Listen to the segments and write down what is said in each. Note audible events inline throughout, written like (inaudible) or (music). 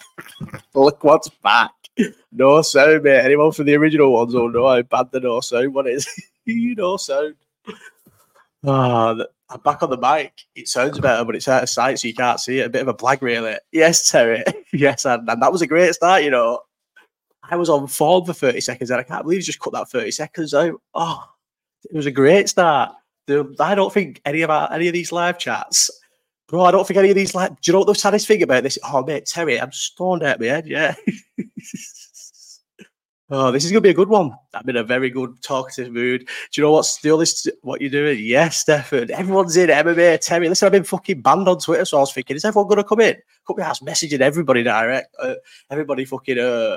(laughs) Look what's back. No sound, mate. Anyone from the original ones will know how bad the no sound one is. (laughs) no sound. Ah, oh, I'm back on the mic. It sounds better, but it's out of sight, so you can't see it. A bit of a blag, really. Yes, Terry. (laughs) yes, and, and that was a great start, you know. I was on form for 30 seconds, and I can't believe you just cut that 30 seconds out. Oh, it was a great start. I don't think any of our, any of these live chats, bro. I don't think any of these like, Do you know what the saddest thing about this? Oh, mate, Terry, I'm stoned out of my head. Yeah. (laughs) Oh, this is going to be a good one. I'm in a very good talkative mood. Do you know what's the only what you're doing? Yes, Stefan. Everyone's in MMA. Terry, listen, I've been fucking banned on Twitter, so I was thinking, is everyone going to come in? Could be ass messaging everybody direct. Uh, everybody fucking uh,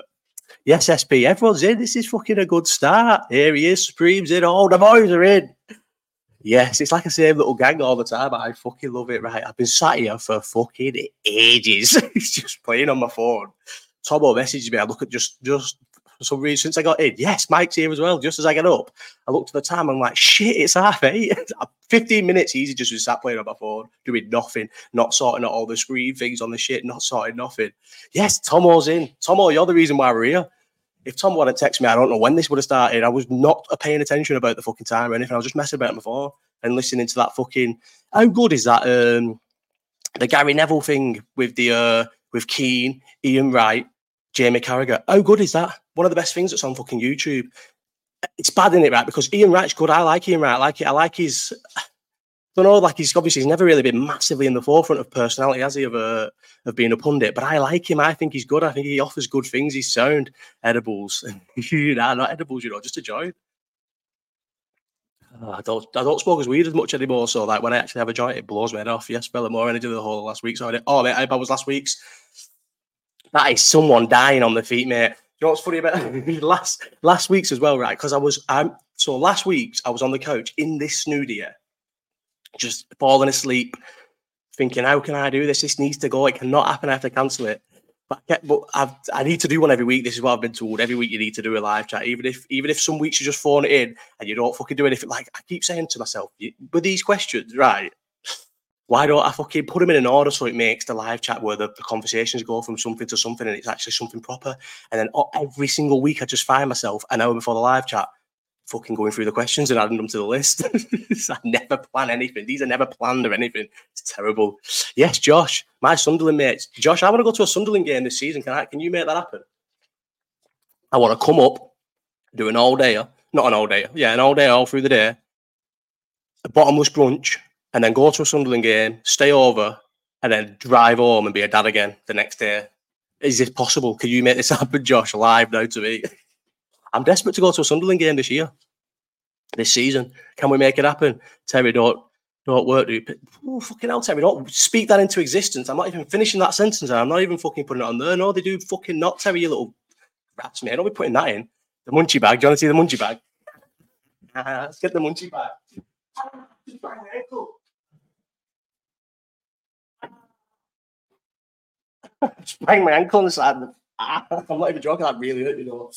yes, SP. Everyone's in. This is fucking a good start. Here he is. Supreme's in. All the boys are in. Yes, it's like the same little gang all the time. I fucking love it. Right, I've been sat here for fucking ages, (laughs) it's just playing on my phone. Tomo messaged me. I look at just just for some reason since I got in. Yes, Mike's here as well. Just as I get up, I looked at the time. I'm like, shit, it's half eight. (laughs) 15 minutes easy just to sat playing on my phone, doing nothing, not sorting out all the screen things on the shit, not sorting nothing. Yes, Tomo's in. Tomo, you're the reason why we're here. If Tom wanted to text me, I don't know when this would have started. I was not paying attention about the fucking time or anything. I was just messing about my phone and listening to that fucking. How good is that? Um, the Gary Neville thing with the uh, with Keane, Ian Wright, Jamie Carragher. How good is that? One of the best things that's on fucking YouTube. It's bad in it, right? Because Ian Wright's good. I like Ian Wright. I like it. I like his. Don't know, like he's obviously he's never really been massively in the forefront of personality, has he, of uh, of being a pundit? But I like him. I think he's good. I think he offers good things. He's sound edibles. (laughs) nah, not edibles, you know, just a joint. Oh, I don't I don't smoke as weed as much anymore. So like when I actually have a joint, it blows my head off. Yes, fella, more energy than the whole last week. So did, oh mate, I was last week's that is someone dying on the feet, mate. You know what's funny about (laughs) last last week's as well, right? Because I was um so last week's I was on the couch in this snoodia, just falling asleep, thinking, how can I do this? This needs to go. It cannot happen. I have to cancel it. But, I but I've, I need to do one every week. This is what I've been told. Every week you need to do a live chat, even if even if some weeks you just phone it in and you don't fucking do anything. Like I keep saying to myself, with these questions, right? why don't I fucking put them in an order so it makes the live chat where the, the, conversations go from something to something and it's actually something proper. And then oh, every single week I just find myself an hour before the live chat fucking going through the questions and adding them to the list. (laughs) I never plan anything. These are never planned or anything. It's terrible. Yes, Josh, my Sunderland mates. Josh, I want to go to a Sunderland game this season. Can I? Can you make that happen? I want to come up, do an all day, not an all day, yeah, an all day all through the day, a bottomless brunch, and then go to a Sunderland game, stay over, and then drive home and be a dad again the next day. Is this possible? Can you make this (laughs) happen, Josh, live now to me? I'm desperate to go to a Sunderland game this year, this season. Can we make it happen? Terry, don't don't work. Oh, fucking hell, Terry, don't speak that into existence. I'm not even finishing that sentence. I'm not even fucking putting it on there. No, they do fucking not, Terry, you little rats, man. Don't be putting that in. The munchie bag. Do you want to see the munchie bag? (laughs) Let's get the munchie bag. (laughs) sprang my ankle on the side. (laughs) I'm not even joking. That really hurt, you know.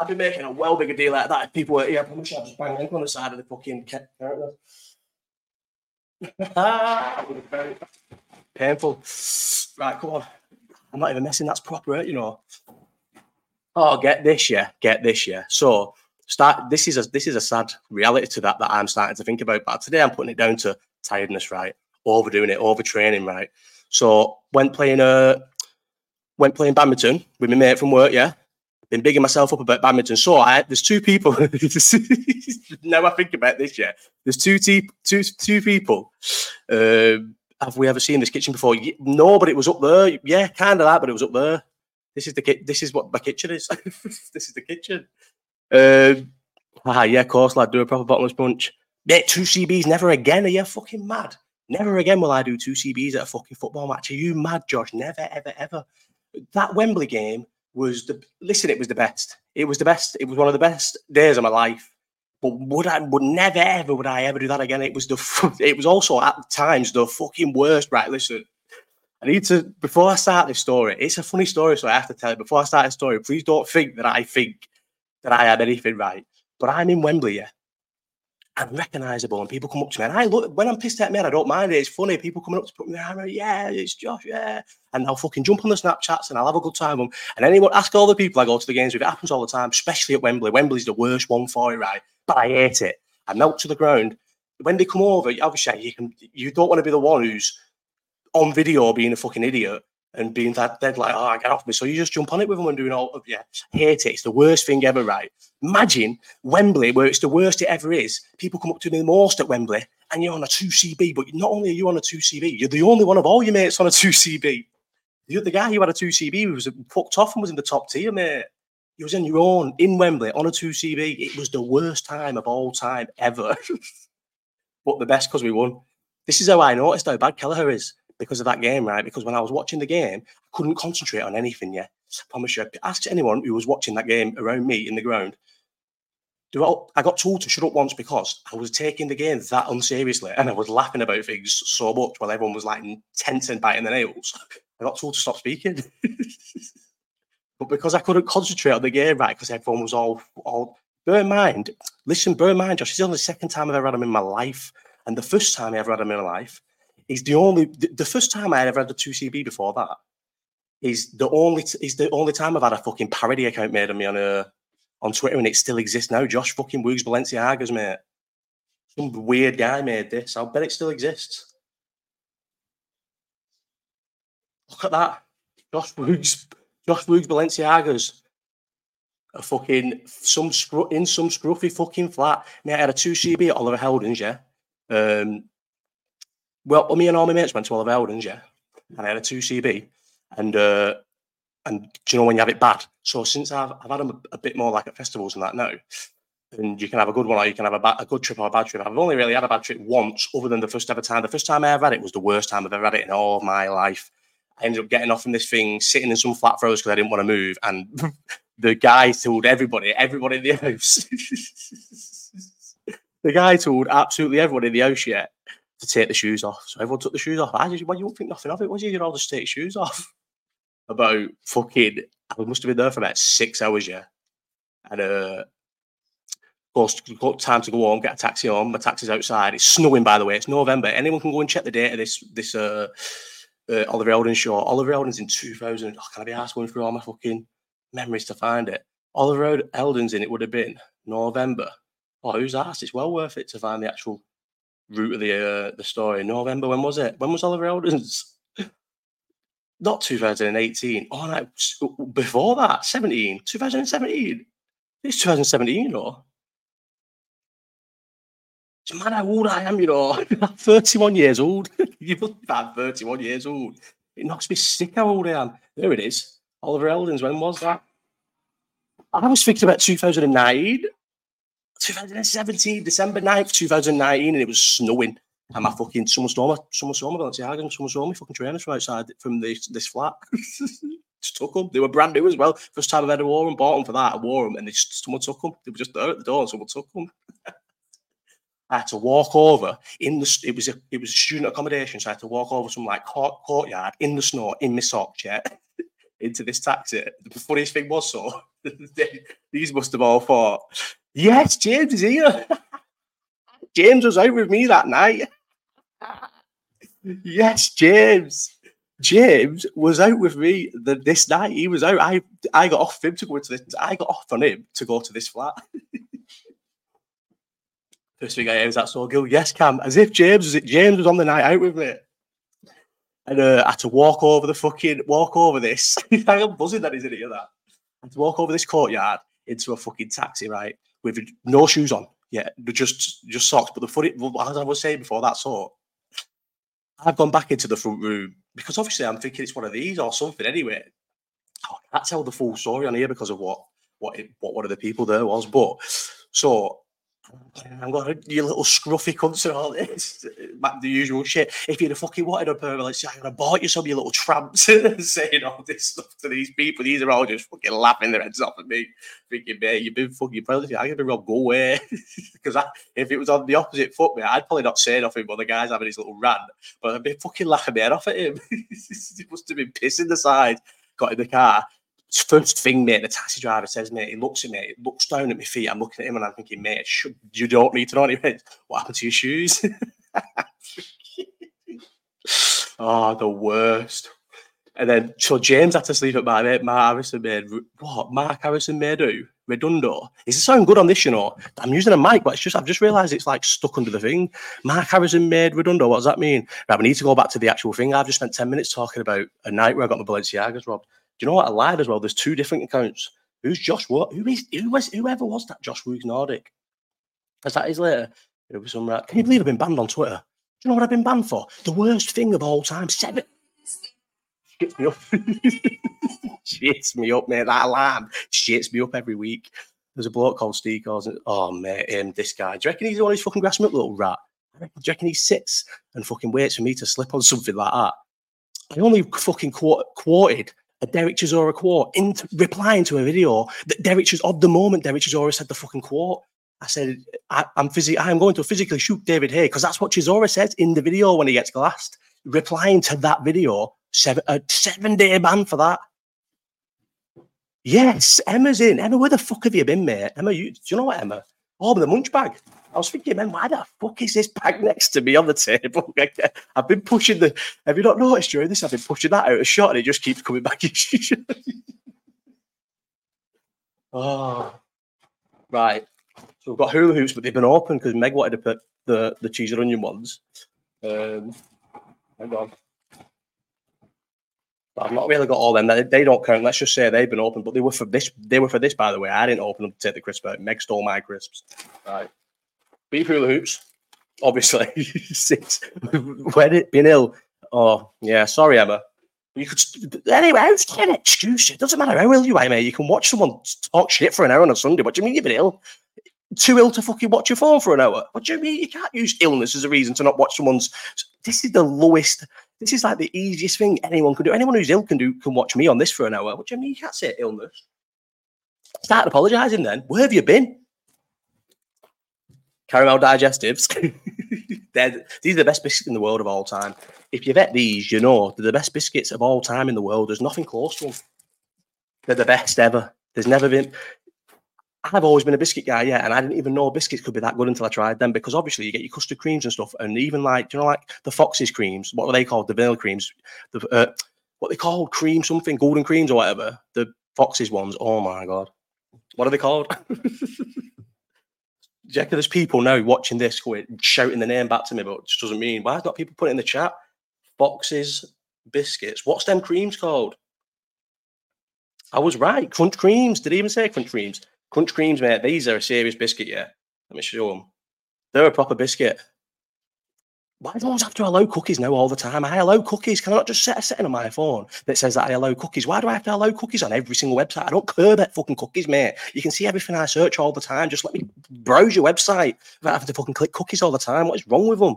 I'd be making a well bigger deal out of that if people were here. I wish I'd just bang ankle on the side of the fucking character. (laughs) Painful. Right, come on. I'm not even messing. That's proper, you know. Oh, get this, yeah. Get this, yeah. So start. This is a this is a sad reality to that that I'm starting to think about. But today I'm putting it down to tiredness, right? Overdoing it, overtraining, right? So went playing uh went playing badminton with my mate from work, yeah. Been bigging myself up about badminton. So I there's two people. (laughs) now I think about this, yeah. There's two te- two two people. Um, have we ever seen this kitchen before? No, but it was up there. Yeah, kind of that, but it was up there. This is the ki- This is what my kitchen is. (laughs) this is the kitchen. Um, ah, yeah, of course, lad. Do a proper bottomless punch. Mate, two CBs, never again. Are you fucking mad? Never again will I do two CBs at a fucking football match. Are you mad, Josh? Never, ever, ever. That Wembley game was the listen. It was the best. It was the best. It was one of the best days of my life. But would I? Would never, ever would I ever do that again? It was the. It was also at times the fucking worst. Right, listen. I need to before I start this story. It's a funny story, so I have to tell you. Before I start the story, please don't think that I think that I had anything right. But I'm in Wembley, yeah, and recognizable. And people come up to me, and I look when I'm pissed at me, I don't mind it. It's funny. People coming up to put me, I'm like, yeah, it's Josh, yeah. And I'll fucking jump on the Snapchats and I'll have a good time with them. And anyone ask all the people I go to the games with, it happens all the time, especially at Wembley. Wembley's the worst one for it, right? But I hate it. I melt to the ground. When they come over, obviously you can you don't want to be the one who's on video being a fucking idiot and being that dead like, oh, I get off me. So you just jump on it with them and doing all of yeah. Hate it. It's the worst thing ever, right? Imagine Wembley, where it's the worst it ever is. People come up to me the most at Wembley, and you're on a 2CB, but not only are you on a 2CB, you're the only one of all your mates on a 2CB. The other guy who had a 2CB was fucked off and was in the top tier, mate. He was in your own in Wembley on a 2CB. It was the worst time of all time ever. (laughs) but the best because we won. This is how I noticed how bad Kelleher is because of that game, right? Because when I was watching the game, I couldn't concentrate on anything. Yeah, I promise you. Ask anyone who was watching that game around me in the ground. I got told to shut up once because I was taking the game that unseriously and I was laughing about things so much while everyone was like tense and biting their nails. (laughs) I got told to stop speaking. (laughs) but because I couldn't concentrate on the game, right? Because everyone was all, all. Bear in mind, listen, bear in mind, Josh, this is only second time I've ever had him in my life. And the first time I ever had him in my life He's the only the, first time I ever had the two CB before that. Is the only is the only time I've had a fucking parody account made of me on a uh, on Twitter and it still exists now. Josh fucking Woogs Balenciagas, mate. Some weird guy made this. I'll bet it still exists. Look at that. Josh Woogs, Josh Woogs Balenciagas. A fucking some scru- in some scruffy fucking flat. Mate, I had a 2CB at Oliver Heldens, yeah. Um, well, me and all my mates went to Oliver Heldens, yeah, and I had a two CB, and uh, and do you know when you have it bad? So since I've I've had them a, a, bit more like at festivals and that now, and you can have a good one or you can have a, ba- a good trip or a bad trip. I've only really had a bad trip once, other than the first ever time. The first time I ever had it was the worst time I've ever had it in all my life. I ended up getting off from this thing, sitting in some flat throws because I didn't want to move, and (laughs) the guy told everybody, everybody in the (laughs) house. (laughs) the guy told absolutely everyone in the house, yeah, to take the shoes off. So everyone took the shoes off. I just, well, you won't think nothing of it, was you? You'd all just take shoes off. (laughs) About fucking, I must have been there for about six hours, yeah. And uh, course, time to go home, get a taxi home. My taxi's outside. It's snowing, by the way. It's November. Anyone can go and check the date of this this uh, uh, Oliver Heldens show. Oliver Heldens in 2000. Oh, can I be asked going through all my fucking memories to find it? Oliver Heldens in it would have been November. Oh, who's asked? It's well worth it to find the actual root of the uh, the story. November, when was it? When was Oliver Heldens? Not 2018. Oh, no, before that, 17, 2017. It's 2017, or it's mad how old I am, you know. (laughs) I'm 31 years old. (laughs) you must be 31 years old. It knocks me sick how old I am. There it is. Oliver Heldens, when was that? I was thinking about 2009. 2017, December 9th, 2019, and it was snowing. And my fucking someone stole my someone stole my Balenciaga someone stole my fucking trainers from outside from this this flat. (laughs) just took them. They were brand new as well. First time I've ever worn them, bought them for that. I wore them and they just, someone took them. They were just there at the door and someone took them. (laughs) I had to walk over in the it was a it was a student accommodation, so I had to walk over some like court, courtyard in the snow in my socks, (laughs) yeah, into this taxi. The funniest thing was so these must have all thought Yes, James is here. (laughs) James was out with me that night. (laughs) yes, James. James was out with me the, this night. He was out. I I got off him to go to this. I got off on him to go to this flat. (laughs) First thing I hear is that so girl. Yes, Cam. As if James was it. James was on the night out with me. And uh, I had to walk over the fucking walk over this. I'm buzzing that he's in here. That I had to walk over this courtyard into a fucking taxi, right? With no shoes on. Yeah, just just socks. But the funny, as I was saying before, that sort, I've gone back into the front room because obviously I'm thinking it's one of these or something. Anyway, I can't tell the full story on here because of what what it, what one of the people there was. But so I'm going, to, you little scruffy cunts and all this, (laughs) the usual shit. If you'd have fucking wanted a like, I'm gonna bought you some, you little tramps, (laughs) saying all this stuff to these people. These are all just fucking laughing their heads off at me, thinking, mate, you've been fucking probably, I'm gonna rob, go away. (laughs) Because if it was on the opposite foot, mate, I'd probably not say nothing, but the guy's having his little rant, but I'd be fucking laughing my head off at him. he must have been pissing the side, got in the car, first thing, mate, the taxi driver says, mate, he looks at me, he looks down at my feet. I'm looking at him and I'm thinking, mate, should, you don't need to know anything. What happened to your shoes? (laughs) oh, the worst. And then so James had to sleep at my mate Mark Harrison made what Mark Harrison made do Redundo. Is it sound good on this? You know, I'm using a mic, but it's just I've just realised it's like stuck under the thing. Mark Harrison made Redundo. What does that mean? Right, we need to go back to the actual thing. I've just spent ten minutes talking about a night where I got my Balenciagas robbed. Do you know what? I lied as well. There's two different accounts. Who's Josh? What? Who is? Who was? Whoever was that? Josh Woogs Nordic. Is that is later? It was some. Rat. Can you believe I've been banned on Twitter? Do you know what I've been banned for? The worst thing of all time. Seven shits me up. (laughs) shits me up, mate. That alarm shits me up every week. There's a bloke called Steve. Oh, mate, um, this guy. Do you reckon he's the one who's fucking grassing up, little rat? Do you reckon he sits and fucking waits for me to slip on something like that? I only fucking quote, quoted a Derek Chisora quote in replying to a video that Derek Chisora, of the moment Derek Chisora said the fucking quote. I said, I, am phys- I'm going to physically shoot David Haye because that's what Chisora says in the video when he gets glassed. Replying to that video Seven a seven day ban for that. Yes, Emma's in. Emma, where the fuck have you been, mate? Emma, you do you know what, Emma? Oh, with the munch bag. I was thinking, man, why the fuck is this bag next to me on the table? (laughs) I've been pushing the. Have you not noticed during this? I've been pushing that out a shot, and it just keeps coming back. (laughs) oh, right. So we've got hula hoops, but they've been open because Meg wanted to put the the cheese and onion ones. Um, hang on. I've not really got all them. They, they don't count. Let's just say they've been open, but they were for this. They were for this, by the way. I didn't open them to take the crisp out. Meg stole my crisps. Right. Beef the hoops, obviously. (laughs) Six. When it been ill. Oh yeah, sorry Emma. You could anyway. Who's an excuse? It doesn't matter how ill you are, mate. You can watch someone talk shit for an hour on a Sunday. What do you mean you've been ill? Too ill to fucking watch your phone for an hour. What do you mean? You can't use illness as a reason to not watch someone's. This is the lowest this is like the easiest thing anyone can do. Anyone who's ill can do can watch me on this for an hour. What do you mean you can't say illness? Start apologising then. Where have you been? Caramel digestives. (laughs) these are the best biscuits in the world of all time. If you've these, you know they're the best biscuits of all time in the world. There's nothing close to them. They're the best ever. There's never been. I've always been a biscuit guy, yeah, and I didn't even know biscuits could be that good until I tried them because obviously you get your custard creams and stuff, and even like, you know, like the Fox's creams, what are they called? The vanilla creams, the uh, what they called cream something, golden creams or whatever. The Fox's ones. Oh my god, what are they called? (laughs) Jack, there's people now watching this going, shouting the name back to me, but it just doesn't mean why not people put it in the chat? Fox's, biscuits. What's them creams called? I was right. Crunch creams. Did he even say crunch creams? Crunch creams, mate. These are a serious biscuit, yeah. Let me show them. They're a proper biscuit. Why do I always have to allow cookies now all the time? I allow cookies. Can I not just set a setting on my phone that says that I allow cookies? Why do I have to allow cookies on every single website? I don't care about fucking cookies, mate. You can see everything I search all the time. Just let me browse your website without having to fucking click cookies all the time. What is wrong with them?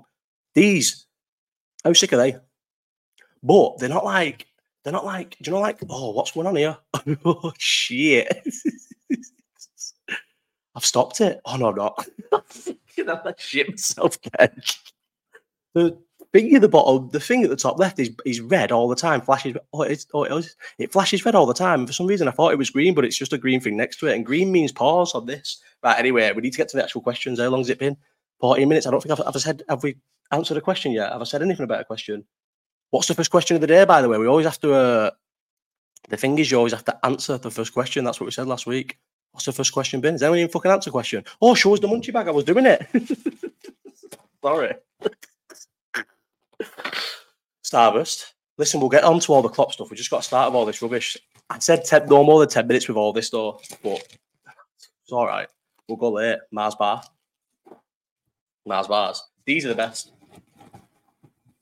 These, how sick are they? But they're not like, they're not like, do you know, like, oh, what's going on here? (laughs) oh, shit. (laughs) I've stopped it. Oh no, I'm not. (laughs) I shit myself again. The thing at the bottom, the thing at the top left is is red all the time. Flashes. Oh, it's, oh, it, it flashes red all the time. For some reason, I thought it was green, but it's just a green thing next to it. And green means pause on this. Right. Anyway, we need to get to the actual questions. How long's it been? Forty minutes. I don't think I've, have said. Have we answered a question yet? Have I said anything about a question? What's the first question of the day? By the way, we always have to. Uh, the thing is, you always have to answer the first question. That's what we said last week. What's the first question been? Is anyone even fucking answer question? Oh, show us the munchie bag. I was doing it. (laughs) Sorry. Starburst. Listen, we'll get on to all the Klopp stuff. We just got to start with all this rubbish. I said ten, no more than 10 minutes with all this, though, but it's all right. We'll go late. Mars bar. Mars bars. These are the best.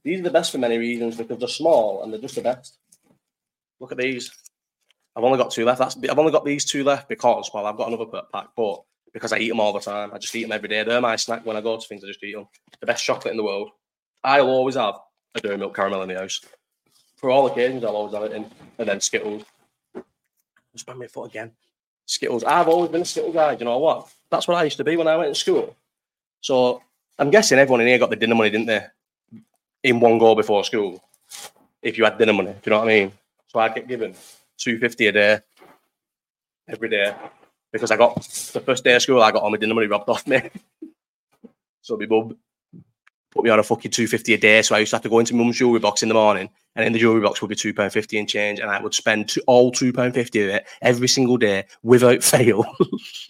These are the best for many reasons because they're small and they're just the best. Look at these. I've only got two left. That's I've only got these two left because well, I've got another pack, but because I eat them all the time, I just eat them every day. They're my snack when I go to things. I just eat them. The best chocolate in the world. I'll always have a dairy milk caramel in the house. For all occasions, I'll always have it in, and then Skittles. Just bang my foot again. Skittles. I've always been a Skittle guy. You know what? That's what I used to be when I went to school. So I'm guessing everyone in here got the dinner money, didn't they? In one go before school. If you had dinner money, do you know what I mean? So I get given two fifty a day every day because I got the first day of school, I got all my dinner money robbed off me. (laughs) so my mum put me on a fucking 250 a day. So I used to have to go into mum's jewellery box in the morning and in the jewellery box would be £2.50 and change. And I would spend all £2.50 of it every single day without (laughs) fail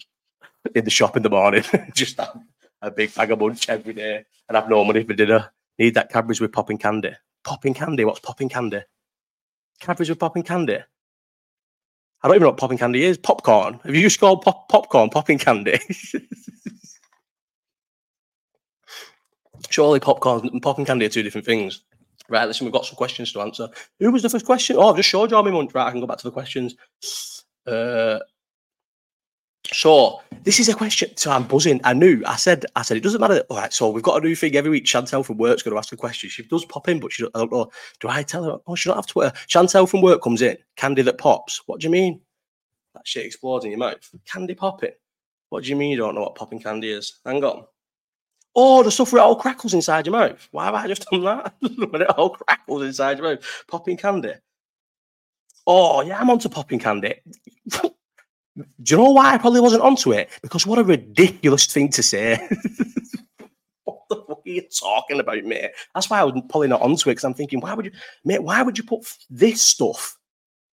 (laughs) in the shop in the morning. (laughs) Just have a big bag of lunch every day and have no money for dinner. Need that Cadbury's with popping candy. Popping candy? What's popping candy? Cadbury's with popping candy. I don't even know what popping candy is. Popcorn. Have you just called pop- popcorn popping candy? Surely popcorn and popping candy are two different things. Right, listen, we've got some questions to answer. Who was the first question? Oh, I've just showed you all my. Right, I can go back to the questions. Uh, so this is a question. So I'm buzzing. I knew. I said. I said it doesn't matter. All right. So we've got a new thing every week. Chantel from work's going to ask a question. She does pop in, but she. I don't know. Do I tell her? Oh, she don't have Twitter. Chantel from work comes in. Candy that pops. What do you mean? That shit explodes in your mouth. Candy popping. What do you mean you don't know what popping candy is? Hang on. Oh, the stuff it all crackles inside your mouth. Why have I just done that? (laughs) it all crackles inside your mouth. Popping candy. Oh, yeah, I'm onto popping candy. (laughs) Do you know why I probably wasn't onto it? Because what a ridiculous thing to say. (laughs) what the fuck are you talking about, mate? That's why I was probably not onto it because I'm thinking, why would you, mate, why would you put this stuff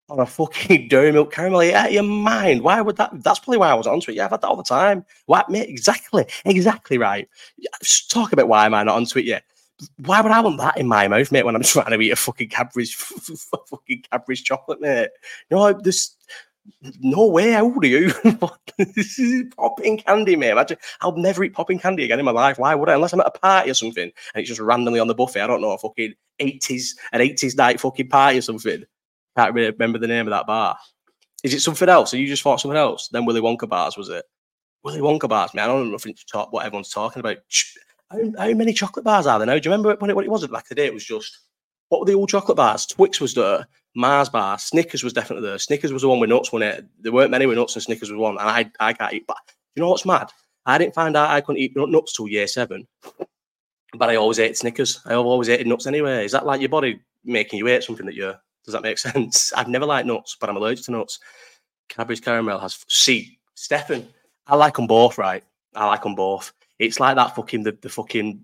on a fucking (laughs) dairy milk caramel? Out of your mind. Why would that? That's probably why I was onto it. Yeah, I've had that all the time. Why, mate? Exactly. Exactly right. Talk about why am I not onto it yet? Why would I want that in my mouth, mate, when I'm (laughs) trying to eat a fucking Cadbury's (laughs) fucking Cadbury's chocolate, mate? You know, this no way, how old are you? this is popping candy, mate. Imagine, I'll never eat popping candy again in my life. Why would I? Unless I'm at a party or something and it's just randomly on the buffet. I don't know, a fucking 80s, an 80s night fucking party or something. Can't really remember the name of that bar. Is it something else? Or you just thought something else? Then Willy Wonka bars, was it? Willy Wonka bars, man. I don't know nothing to talk what everyone's talking about. How, how, many chocolate bars are there now? Do you remember when it, what it was back in the day? It was just what were the old chocolate bars? Twix was there. Mars bar, Snickers was definitely there. Snickers was the one with nuts, when it? There weren't many with nuts, and Snickers was one. And I, I can't eat. But you know what's mad? I didn't find out I couldn't eat nuts till year seven. But I always ate Snickers. I always ate nuts anyway. Is that like your body making you eat something that you're? Does that make (laughs) sense? I've never liked nuts, but I'm allergic to nuts. Cadbury's caramel has see Stefan. I like them both, right? I like them both. It's like that fucking the, the fucking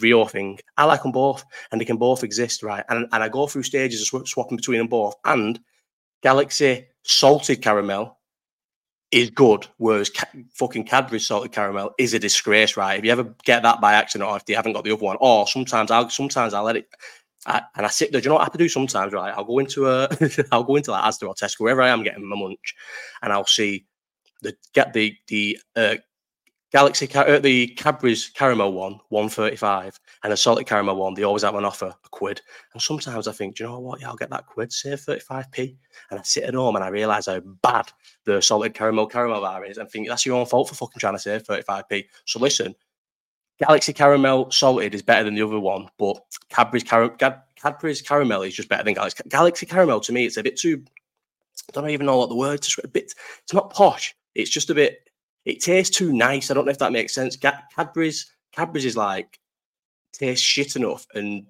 Rio thing. I like them both, and they can both exist, right? And and I go through stages of swapping between them both. And Galaxy salted caramel is good, whereas ca- fucking Cadbury salted caramel is a disgrace, right? If you ever get that by accident, or if you haven't got the other one, or sometimes I'll sometimes I'll let it. And I sit there. Do you know what I have to do sometimes? Right, I'll go into a, (laughs) I'll go into like Asda or Tesco, wherever I am getting my lunch, and I'll see the get the the uh, Galaxy, uh, the Cadbury's caramel one, one thirty-five, and a salted caramel one. They always have an offer, a quid. And sometimes I think, do you know what? Yeah, I'll get that quid, save thirty-five p. And I sit at home and I realise how bad the salted caramel caramel bar is, and think that's your own fault for fucking trying to save thirty-five p. So listen, Galaxy caramel salted is better than the other one, but Cadbury's, Car- Cadbury's caramel is just better than Galaxy. Galaxy caramel to me, it's a bit too. I don't even know what the word to. A bit. It's not posh. It's just a bit it tastes too nice. I don't know if that makes sense. Cadbury's Cadbury's is like tastes shit enough and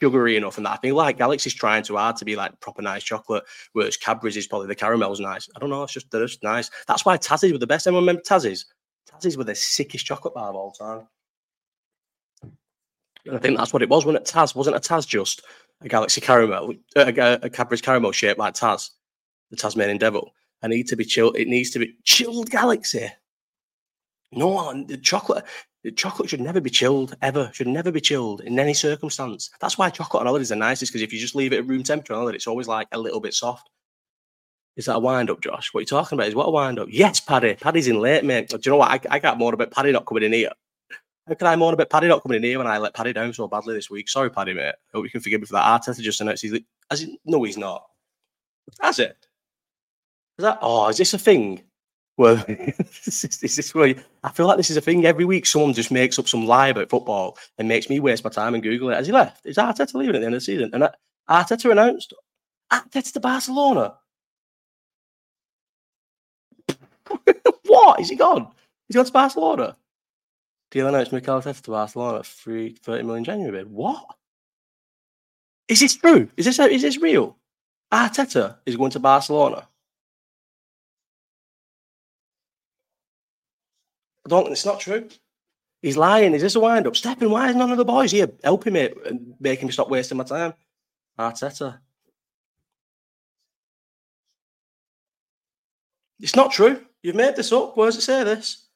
sugary enough, and that I think like Galaxy's trying too hard to be like proper nice chocolate, whereas Cadbury's is probably the caramel's nice. I don't know. It's just just nice. That's why Tazzies were the best. Anyone remember Tazzies? Tazzies were the sickest chocolate bar of all time. And I think that's what it was, wasn't it? Taz wasn't a Taz just a Galaxy caramel, uh, a, a, a Cadbury's caramel shaped like Taz, the Tasmanian Devil. I need to be chilled. It needs to be chilled Galaxy. No, the chocolate, the chocolate should never be chilled ever. Should never be chilled in any circumstance. That's why chocolate on holidays are nicest because if you just leave it at room temperature on holiday, it's always like a little bit soft. Is that a wind up, Josh? What are you talking about? Is what a wind up? Yes, Paddy. Paddy's in late, mate. Do you know what? I, I got more about Paddy not coming in here. How can I moan about Paddy not coming in here when I let Paddy down so badly this week? Sorry, Paddy, mate. Hope you can forgive me for that. Arteta just announced he's. He, no, he's not. Has it? Is that? Oh, is this a thing? Well, (laughs) is this where I feel like this is a thing every week. Someone just makes up some lie about football and makes me waste my time and Google it. Has he left? Is Arteta leaving at the end of the season? And uh, Arteta announced Arteta to Barcelona. (laughs) what? Is he gone? He's gone to Barcelona. Deal announced Mikel Arteta to Barcelona, free 30 million January bid. What? Is this true? Is this is this real? Arteta is going to Barcelona. I don't. It's not true. He's lying. Is this a wind up? Stefan, why is none of the boys here helping me and making me stop wasting my time? Arteta. It's not true. You've made this up. Where does it say this?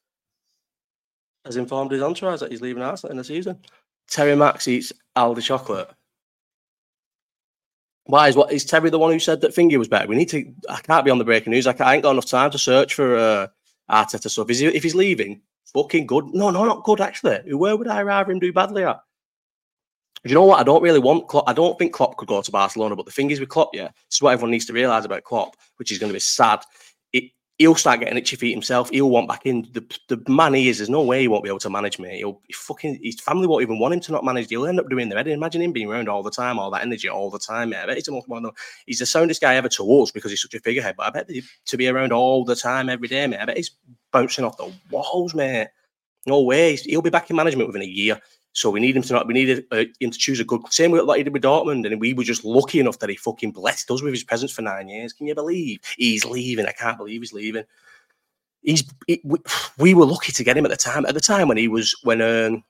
Has informed his entourage that he's leaving Arsenal in the season. Terry Max eats Aldi chocolate. Why is what is Terry the one who said that Finger was better? We need to. I can't be on the breaking news. I, I ain't got enough time to search for uh, Arteta stuff. Is he, if he's leaving, fucking good. No, no, not good actually. Where would I rather him do badly at? Do you know what? I don't really want Klopp. I don't think Klopp could go to Barcelona. But the thing is with Klopp, yeah, this is what everyone needs to realise about Klopp, which is going to be sad he'll start getting itchy feet himself. He'll want back in. The, the man he is, there's no way he won't be able to manage me. He'll he fucking his family won't even want him to not manage. He'll end up doing the head. Imagine him being around all the time, all that energy all the time. Yeah, I bet he's the most one. He's the soundest guy ever to us because he's such a figurehead. But I bet to be around all the time, every day, mate. I bet he's bouncing off the walls, mate. No way. He'll be back in management within a year. So we need him to not. We needed uh, him to choose a good. Same way like he did with Dortmund, and we were just lucky enough that he fucking blessed us with his presence for nine years. Can you believe he's leaving? I can't believe he's leaving he's he, we, we, were lucky to get him at the time. At the time when he was when um,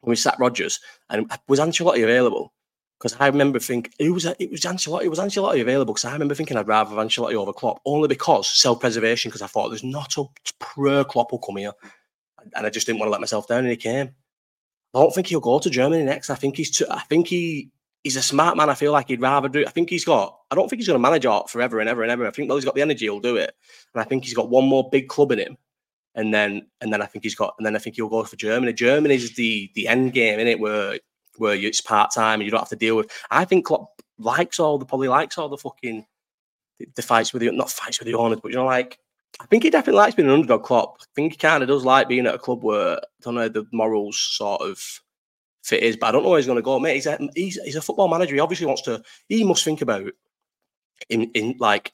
when we sat Rodgers and was Ancelotti available? Because I remember thinking it was it was Ancelotti. It was Ancelotti available because I remember thinking I'd rather have Ancelotti over Klopp only because self preservation. Because I thought there's not a pro Klopp will come here, and I just didn't want to let myself down. And he came. I don't think he'll go to Germany next. I think he's too, I think he he's a smart man. I feel like he'd rather do. I think he's got. I don't think he's going to manage art forever and ever and ever. I think well, he's got the energy. He'll do it, and I think he's got one more big club in him, and then and then I think he's got. And then I think he'll go for Germany. Germany is the the end game in it, where where it's part time and you don't have to deal with. I think Klopp likes all the probably likes all the fucking the, the fights with the not fights with the owners, but you know like. I think he definitely likes being an underdog Klopp. I think he kind of does like being at a club where I don't know the morals sort of fit is, but I don't know where he's going to go, mate. He's a, he's, he's a football manager. He obviously wants to. He must think about in in like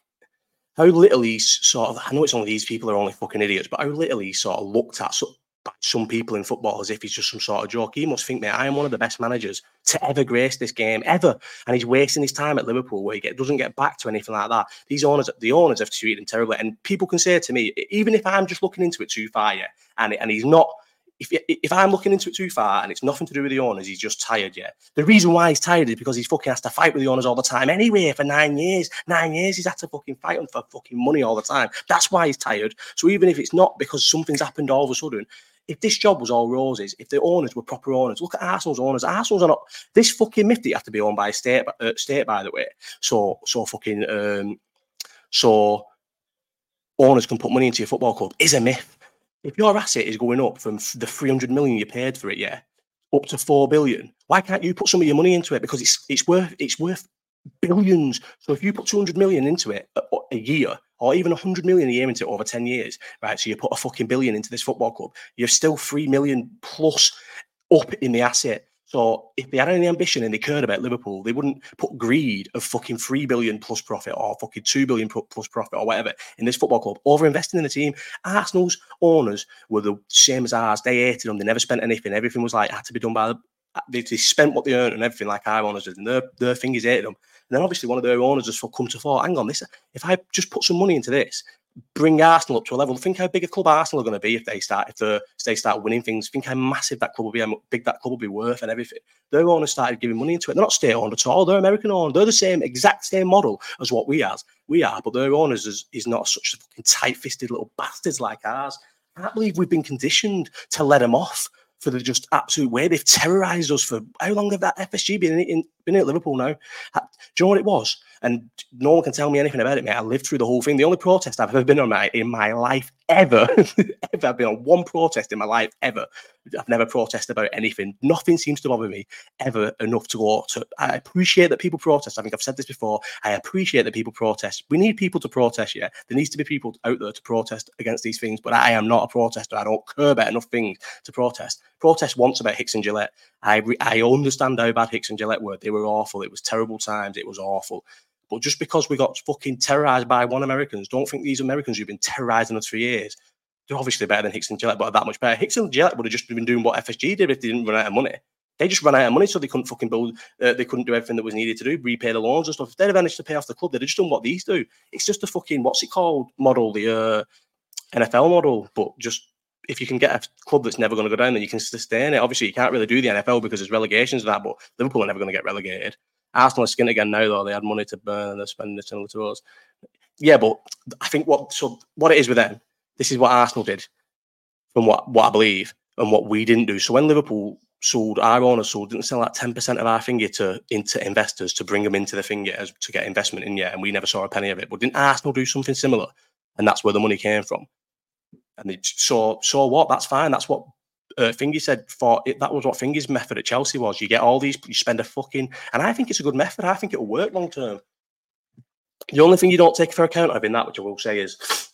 how little he's sort of. I know it's only these people are only fucking idiots, but how little he's sort of looked at so, some people in football as if he's just some sort of joke. He must think, mate, I am one of the best managers to ever grace this game ever, and he's wasting his time at Liverpool where he get, doesn't get back to anything like that. These owners, the owners have treated him terribly, and people can say to me, even if I'm just looking into it too far, yeah, and and he's not if if I'm looking into it too far and it's nothing to do with the owners, he's just tired. Yeah, the reason why he's tired is because he's fucking has to fight with the owners all the time anyway. For nine years, nine years, he's had to fucking fight them for fucking money all the time. That's why he's tired. So even if it's not because something's happened all of a sudden, if this job was all roses, if the owners were proper owners, look at Arsenal's owners. Arsenal's are not this fucking myth that you have to be owned by a state, uh, state by the way. So so fucking um, so owners can put money into your football club is a myth if your asset is going up from the 300 million you paid for it, yeah, up to 4 billion, why can't you put some of your money into it? Because it's it's worth it's worth billions. So if you put 200 million into it a, a year, or even 100 million a year into it over 10 years, right? So you put a fucking billion into this football club, you're still 3 million plus up in the asset. So if they had any ambition and they cared about Liverpool, they wouldn't put greed of fucking three billion plus profit or fucking two billion plus profit or whatever in this football club over investing in the team. Arsenal's owners were the same as ours. They hated them. They never spent anything. Everything was like had to be done by the. They, they spent what they earned and everything like our owners did, and their their fingers hated them. Then obviously one of their owners just come to thought, hang on, this if I just put some money into this, bring Arsenal up to a level. Think how big a club Arsenal are going to be if they start if, if they start winning things. Think how massive that club will be, how big that club will be worth, and everything. Their owners started giving money into it. They're not state owned at all. They're American owned. They're the same exact same model as what we as we are, but their owners is, is not such fucking tight fisted little bastards like ours. I can't believe we've been conditioned to let them off for the just absolute way they've terrorised us for how long have that FSG been in, in, been at Liverpool now? Do you know what it was? And no one can tell me anything about it, mate. I lived through the whole thing. The only protest I've ever been on my in my life ever, (laughs) ever, I've been on one protest in my life ever. I've never protested about anything. Nothing seems to bother me ever enough to go to. I appreciate that people protest. I think I've said this before. I appreciate that people protest. We need people to protest. Yeah, there needs to be people out there to protest against these things. But I am not a protester. I don't care about enough things to protest. Protest once about Hicks and Gillett. I I understand how bad Hicks and Gillett were. They were awful. It was terrible times. It was awful. But just because we got fucking terrorized by one Americans, don't think these Americans who've been terrorizing us for years, they're obviously better than Hicks and Gillett, but that much better. Hicks and Gillett would have just been doing what FSG did if they didn't run out of money. They just ran out of money, so they couldn't fucking build. Uh, they couldn't do everything that was needed to do, repay the loans and stuff. If they'd have managed to pay off the club, they'd have just done what these do. It's just a fucking what's it called model, the uh, NFL model, but just if you can get a club that's never going to go down, then you can sustain it. Obviously, you can't really do the NFL because there's relegations and that, but Liverpool are never going to get relegated. Arsenal are skin again now, though. They had money to burn and they're spending it similar to us. Yeah, but I think what so what it is with them, this is what Arsenal did, from what what I believe, and what we didn't do. So when Liverpool sold, our owners sold, didn't sell ten percent of our finger to into investors to bring them into the finger as to get investment in yet, and we never saw a penny of it. But didn't Arsenal do something similar? And that's where the money came from. And they saw saw what? That's fine. That's what uh, Fingy said for it, that was what Fingy's method at Chelsea was. You get all these, you spend a fucking, and I think it's a good method. I think it'll work long term. The only thing you don't take for account of in that, which I will say, is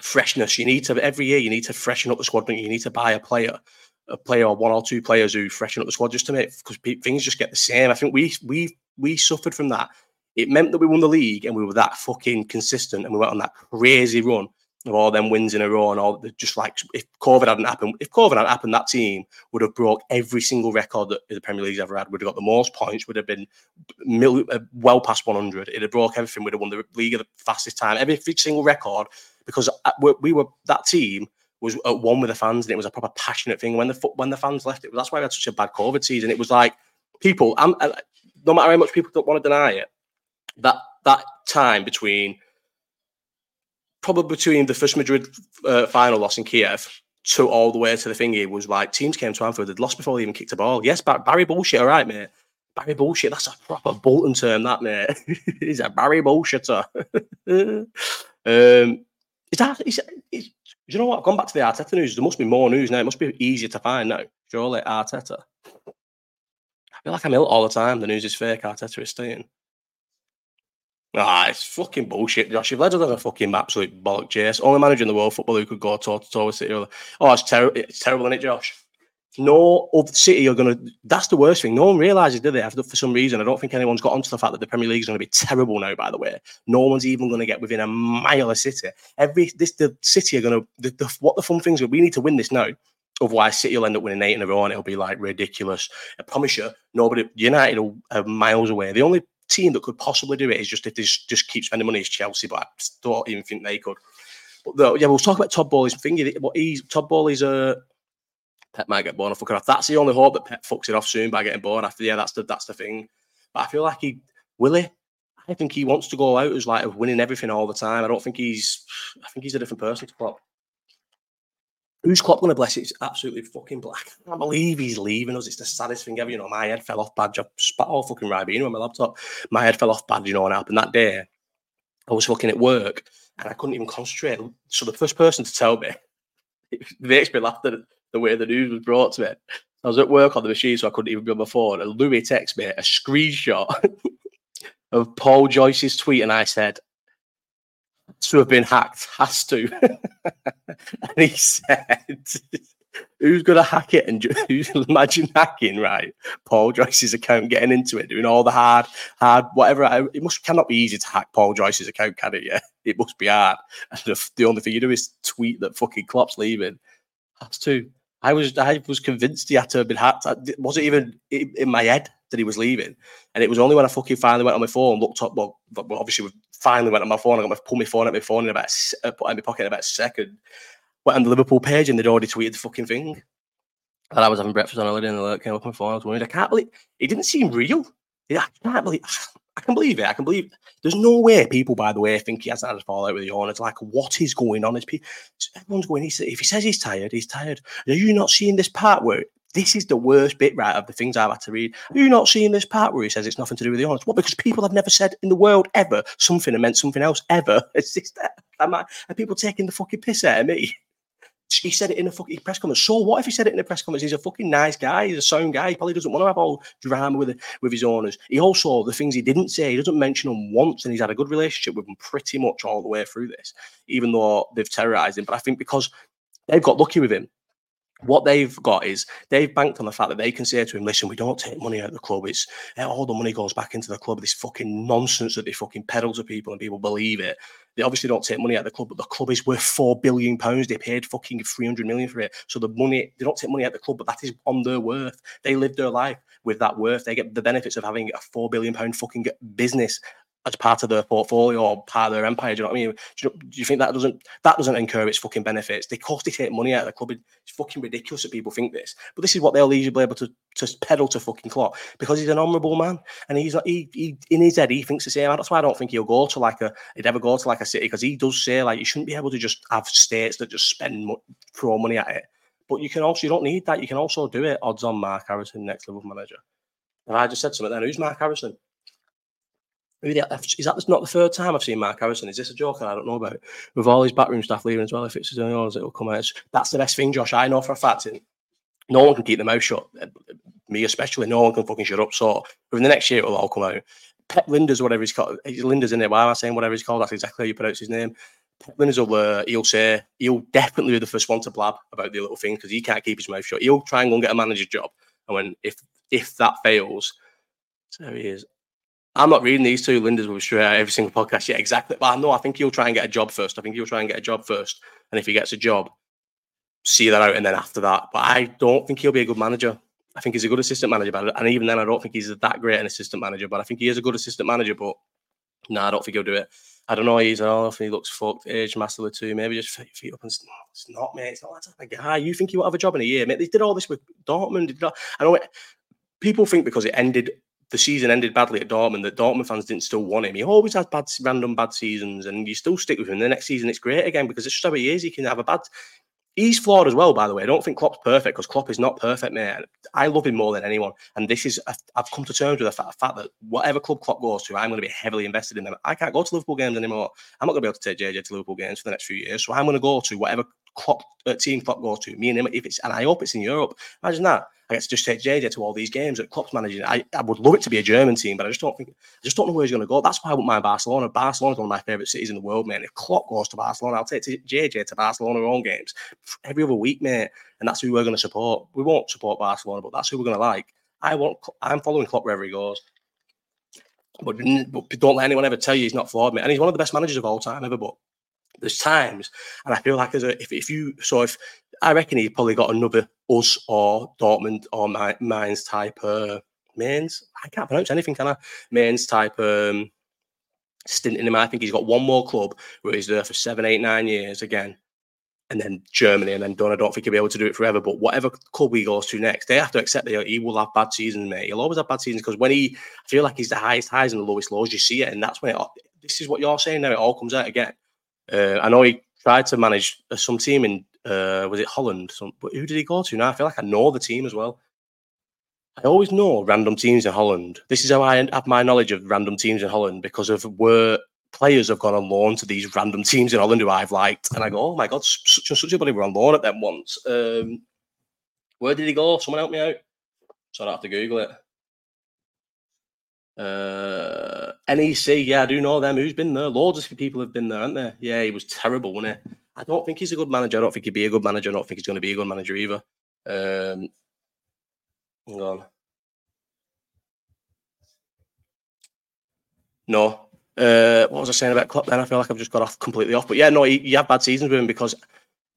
freshness. You need to every year you need to freshen up the squad. You need to buy a player, a player or one or two players who freshen up the squad just to make because things just get the same. I think we we we suffered from that. It meant that we won the league and we were that fucking consistent and we went on that crazy run of all them wins in a row and all just like if COVID hadn't happened, if COVID hadn't happened, that team would have broke every single record that the Premier League's ever had. Would have got the most points, would have been mil, uh, well past 100. It'd have broke everything. Would have won the league at the fastest time, every single record because uh, we were that team was at one with the fans and it was a proper passionate thing. When the when the fans left, it that's why we had such a bad COVID season. It was like people, I'm, uh, no matter how much people don't want to deny it, that that time between probably between the first Madrid uh, final loss in Kiev to all the way to the thingy was like teams came to Anfield, they'd lost before they even kicked a ball. Yes, Barry bullshit, all right, mate. Barry bullshit, that's a proper Bolton term, that mate. (laughs) He's a Barry bullshitter. (laughs) um, is that is, is, you know what? I've gone back to the Arteta news. There must be more news now. It must be easier to find now. Surely Arteta. I feel like I'm ill all the time. The news is fake. Arteta is staying. Ah, it's fucking bullshit, Josh. You've led us on a fucking absolute bollock chase. Only manager in the world football who could go toe to toe with City. Oh, it's terrible. It's terrible, isn't it, Josh? No other City are going to. That's the worst thing. No one realizes, do they? For some reason, I don't think anyone's got onto the fact that the Premier League is going to be terrible now. By the way, no one's even going to get within a mile of City. Every this the City are going to. What the fun things are. We need to win this now. Otherwise, City will end up winning eight in a row, and it'll be like ridiculous. I promise you, nobody. United are miles away. The only team that could possibly do it is just if they just keep spending money is Chelsea, but I don't even think they could. But though, yeah, we'll talk about Todd Boehly's thing. What he's Todd Boehly's uh Pep might get born off fucking off. That's the only hope that Pep fucks it off soon by getting born after. Yeah, that's the that's the thing. But I feel like he will he. I think he wants to go out as like winning everything all the time. I don't think he's. I think he's a different person to Klopp. Who's Klopp going to bless? It's absolutely fucking black. I can't believe he's leaving us. It's the saddest thing ever. You know, my head fell off bad. I spat all fucking Ribena on my laptop. My head fell off bad, you know, what happened that day. I was fucking at work and I couldn't even concentrate. So the first person to tell me, it makes me laugh at the way the news was brought to me. I was at work on the machine, so I couldn't even be on my phone. And Louis texted me a screenshot (laughs) of Paul Joyce's tweet, and I said, to have been hacked has to. (laughs) and he said, Who's going to hack it? And (laughs) who's imagine hacking, right? Paul Joyce's account, getting into it, doing all the hard, hard, whatever. It must cannot be easy to hack Paul Joyce's account, can it? Yeah, it must be hard. And the, the only thing you do is tweet that fucking Klopp's leaving. Has to. I was, I was convinced he had to have been hacked. Wasn't even in my head that he was leaving. And it was only when I fucking finally went on my phone, looked up, well, obviously we finally went on my phone. I got my pull my phone out my phone in about uh, put in my pocket in about a second. Went on the Liverpool page and they'd already tweeted the fucking thing. And I was having breakfast on holiday and the alert came up on my phone. I was worried. I can't believe it didn't seem real. I can't believe (sighs) I can believe it. I can believe there's no way people, by the way, think he hasn't had a fallout with the owner. It's like, what is going on? It's everyone's going, if he says he's tired, he's tired. Are you not seeing this part where this is the worst bit, right, of the things I've had to read. Are you not seeing this part where he says it's nothing to do with the honors? What? Because people have never said in the world ever something and meant something else ever. (laughs) It's just that. Am I, are people taking the fucking piss out of me? (laughs) He said it in a fucking press conference. So what if he said it in a press conference? He's a fucking nice guy. He's a sound guy. He probably doesn't want to have all drama with with his owners. He also the things he didn't say. He doesn't mention them once, and he's had a good relationship with them pretty much all the way through this, even though they've terrorized him. But I think because they've got lucky with him what they've got is they've banked on the fact that they can say to him, listen, we don't take money out of the club. It's eh, all the money goes back into the club. This fucking nonsense that they fucking peddle to people and people believe it. They obviously don't take money out of the club, but the club is worth four billion pounds. They paid fucking 300 million for it. So the money, they don't take money out of the club, but that is on their worth. They live their life with that worth. They get the benefits of having a four billion pound fucking business as part of their portfolio or part of their empire. Do you know what I mean? Do you, do you think that doesn't that doesn't incur its fucking benefits? They cost they take money out of the club. It's fucking ridiculous that people think this. But this is what they'll easily able to to peddle to fucking Klopp because he's an honourable man and he's not he, he in his head he thinks the same. That's why I don't think he'll go to like a he'd ever go to like a city because he does say like you shouldn't be able to just have states that just spend throw money at it. But you can also you don't need that. You can also do it. Odds on Mark Harrison, next level manager. And I just said something then. Who's Mark Harrison? Maybe is that not the third time I've seen Mark Harrison? Is this a joke And I don't know about? With all his backroom staff leaving as well, if it's yours, it'll come out. That's the best thing, Josh. I know for a fact. No one can keep their mouth shut. Me especially. No one can fucking shut up. So within the next year, it'll all come out. Pep Lijnders, whatever he's called. Lijnders in it. Why am I saying whatever he's called? That's exactly how you pronounce his name. Pep Lijnders will, uh, he'll say, he'll definitely be the first one to blab about the little thing because he can't keep his mouth shut. He'll try and go and get a manager's job. And when if if that fails, so he is. I'm not reading these two will be straight out every single podcast. Yeah, exactly. But I know I think he'll try and get a job first. I think he'll try and get a job first. And if he gets a job, see that out and then after that. But I don't think he'll be a good manager. I think he's a good assistant manager, but and even then I don't think he's that great an assistant manager. But I think he is a good assistant manager, but no, nah, I don't think he'll do it. I don't know. He's know if he looks fucked, age massively too. Maybe just feet up and it's not, mate. It's not that type of guy. You think he will have a job in a year, mate? They did all this with Dortmund. I know it, people think because it ended the season ended badly at Dortmund that Dortmund fans didn't still want him. He always has bad, random bad seasons, and you still stick with him. The next season, it's great again because it's just how he is. He can have a bad. He's flawed as well, by the way. I don't think Klopp's perfect because Klopp is not perfect, mate. I love him more than anyone, and this is I've come to terms with the fact, fact that whatever club Klopp goes to, I'm going to be heavily invested in them. I can't go to Liverpool games anymore. I'm not going to be able to take JJ to Liverpool games for the next few years, so I'm going to go to whatever Klopp, uh, team Klopp goes to. Me and him, if it's and I hope it's in Europe. Imagine that. I get to just take JJ to all these games that Klopp's managing. I, I would love it to be a German team, but I just don't think, I just don't know where he's going to go. That's why I want my Barcelona. Barcelona's one of my favourite cities in the world, man. If Klopp goes to Barcelona, I'll take JJ to Barcelona own games every other week, mate. And that's who we're going to support. We won't support Barcelona, but that's who we're going to like. I want. I'm following Klopp wherever he goes. But, but don't let anyone ever tell you he's not flawed, mate. And he's one of the best managers of all time ever. But there's times, and I feel like as a, if, if you so if I reckon he probably got another us or Dortmund or Mainz type uh, Mainz. I can't pronounce anything, can I? Mainz type um, stint in him. I think he's got one more club where he's there for seven, eight, nine years again, and then Germany, and then done. I don't think he'll be able to do it forever. But whatever club he goes to next, they have to accept that he will have bad seasons, mate. He'll always have bad seasons because when he, I feel like he's the highest highs and the lowest lows. You see it, and that's when it, this is what you're saying now. It all comes out again. Uh, I know he tried to manage uh, some team in uh, was it Holland? Some, but who did he go to now? I feel like I know the team as well. I always know random teams in Holland. This is how I have my knowledge of random teams in Holland because of where players have gone on loan to these random teams in Holland who I've liked. And I go, oh my God, such and such a body were on loan at them once. Um, where did he go? Someone help me out. So I don't have to Google it. Uh, NEC, yeah, I do know them. Who's been there? Loads of people have been there, aren't there? Yeah, he was terrible, wasn't he? I don't think he's a good manager. I don't think he'd be a good manager. I don't think he's going to be a good manager either. Um, hang on. No. Uh, what was I saying about Klopp then? I feel like I've just got off completely off. But yeah, no, you have bad seasons with him because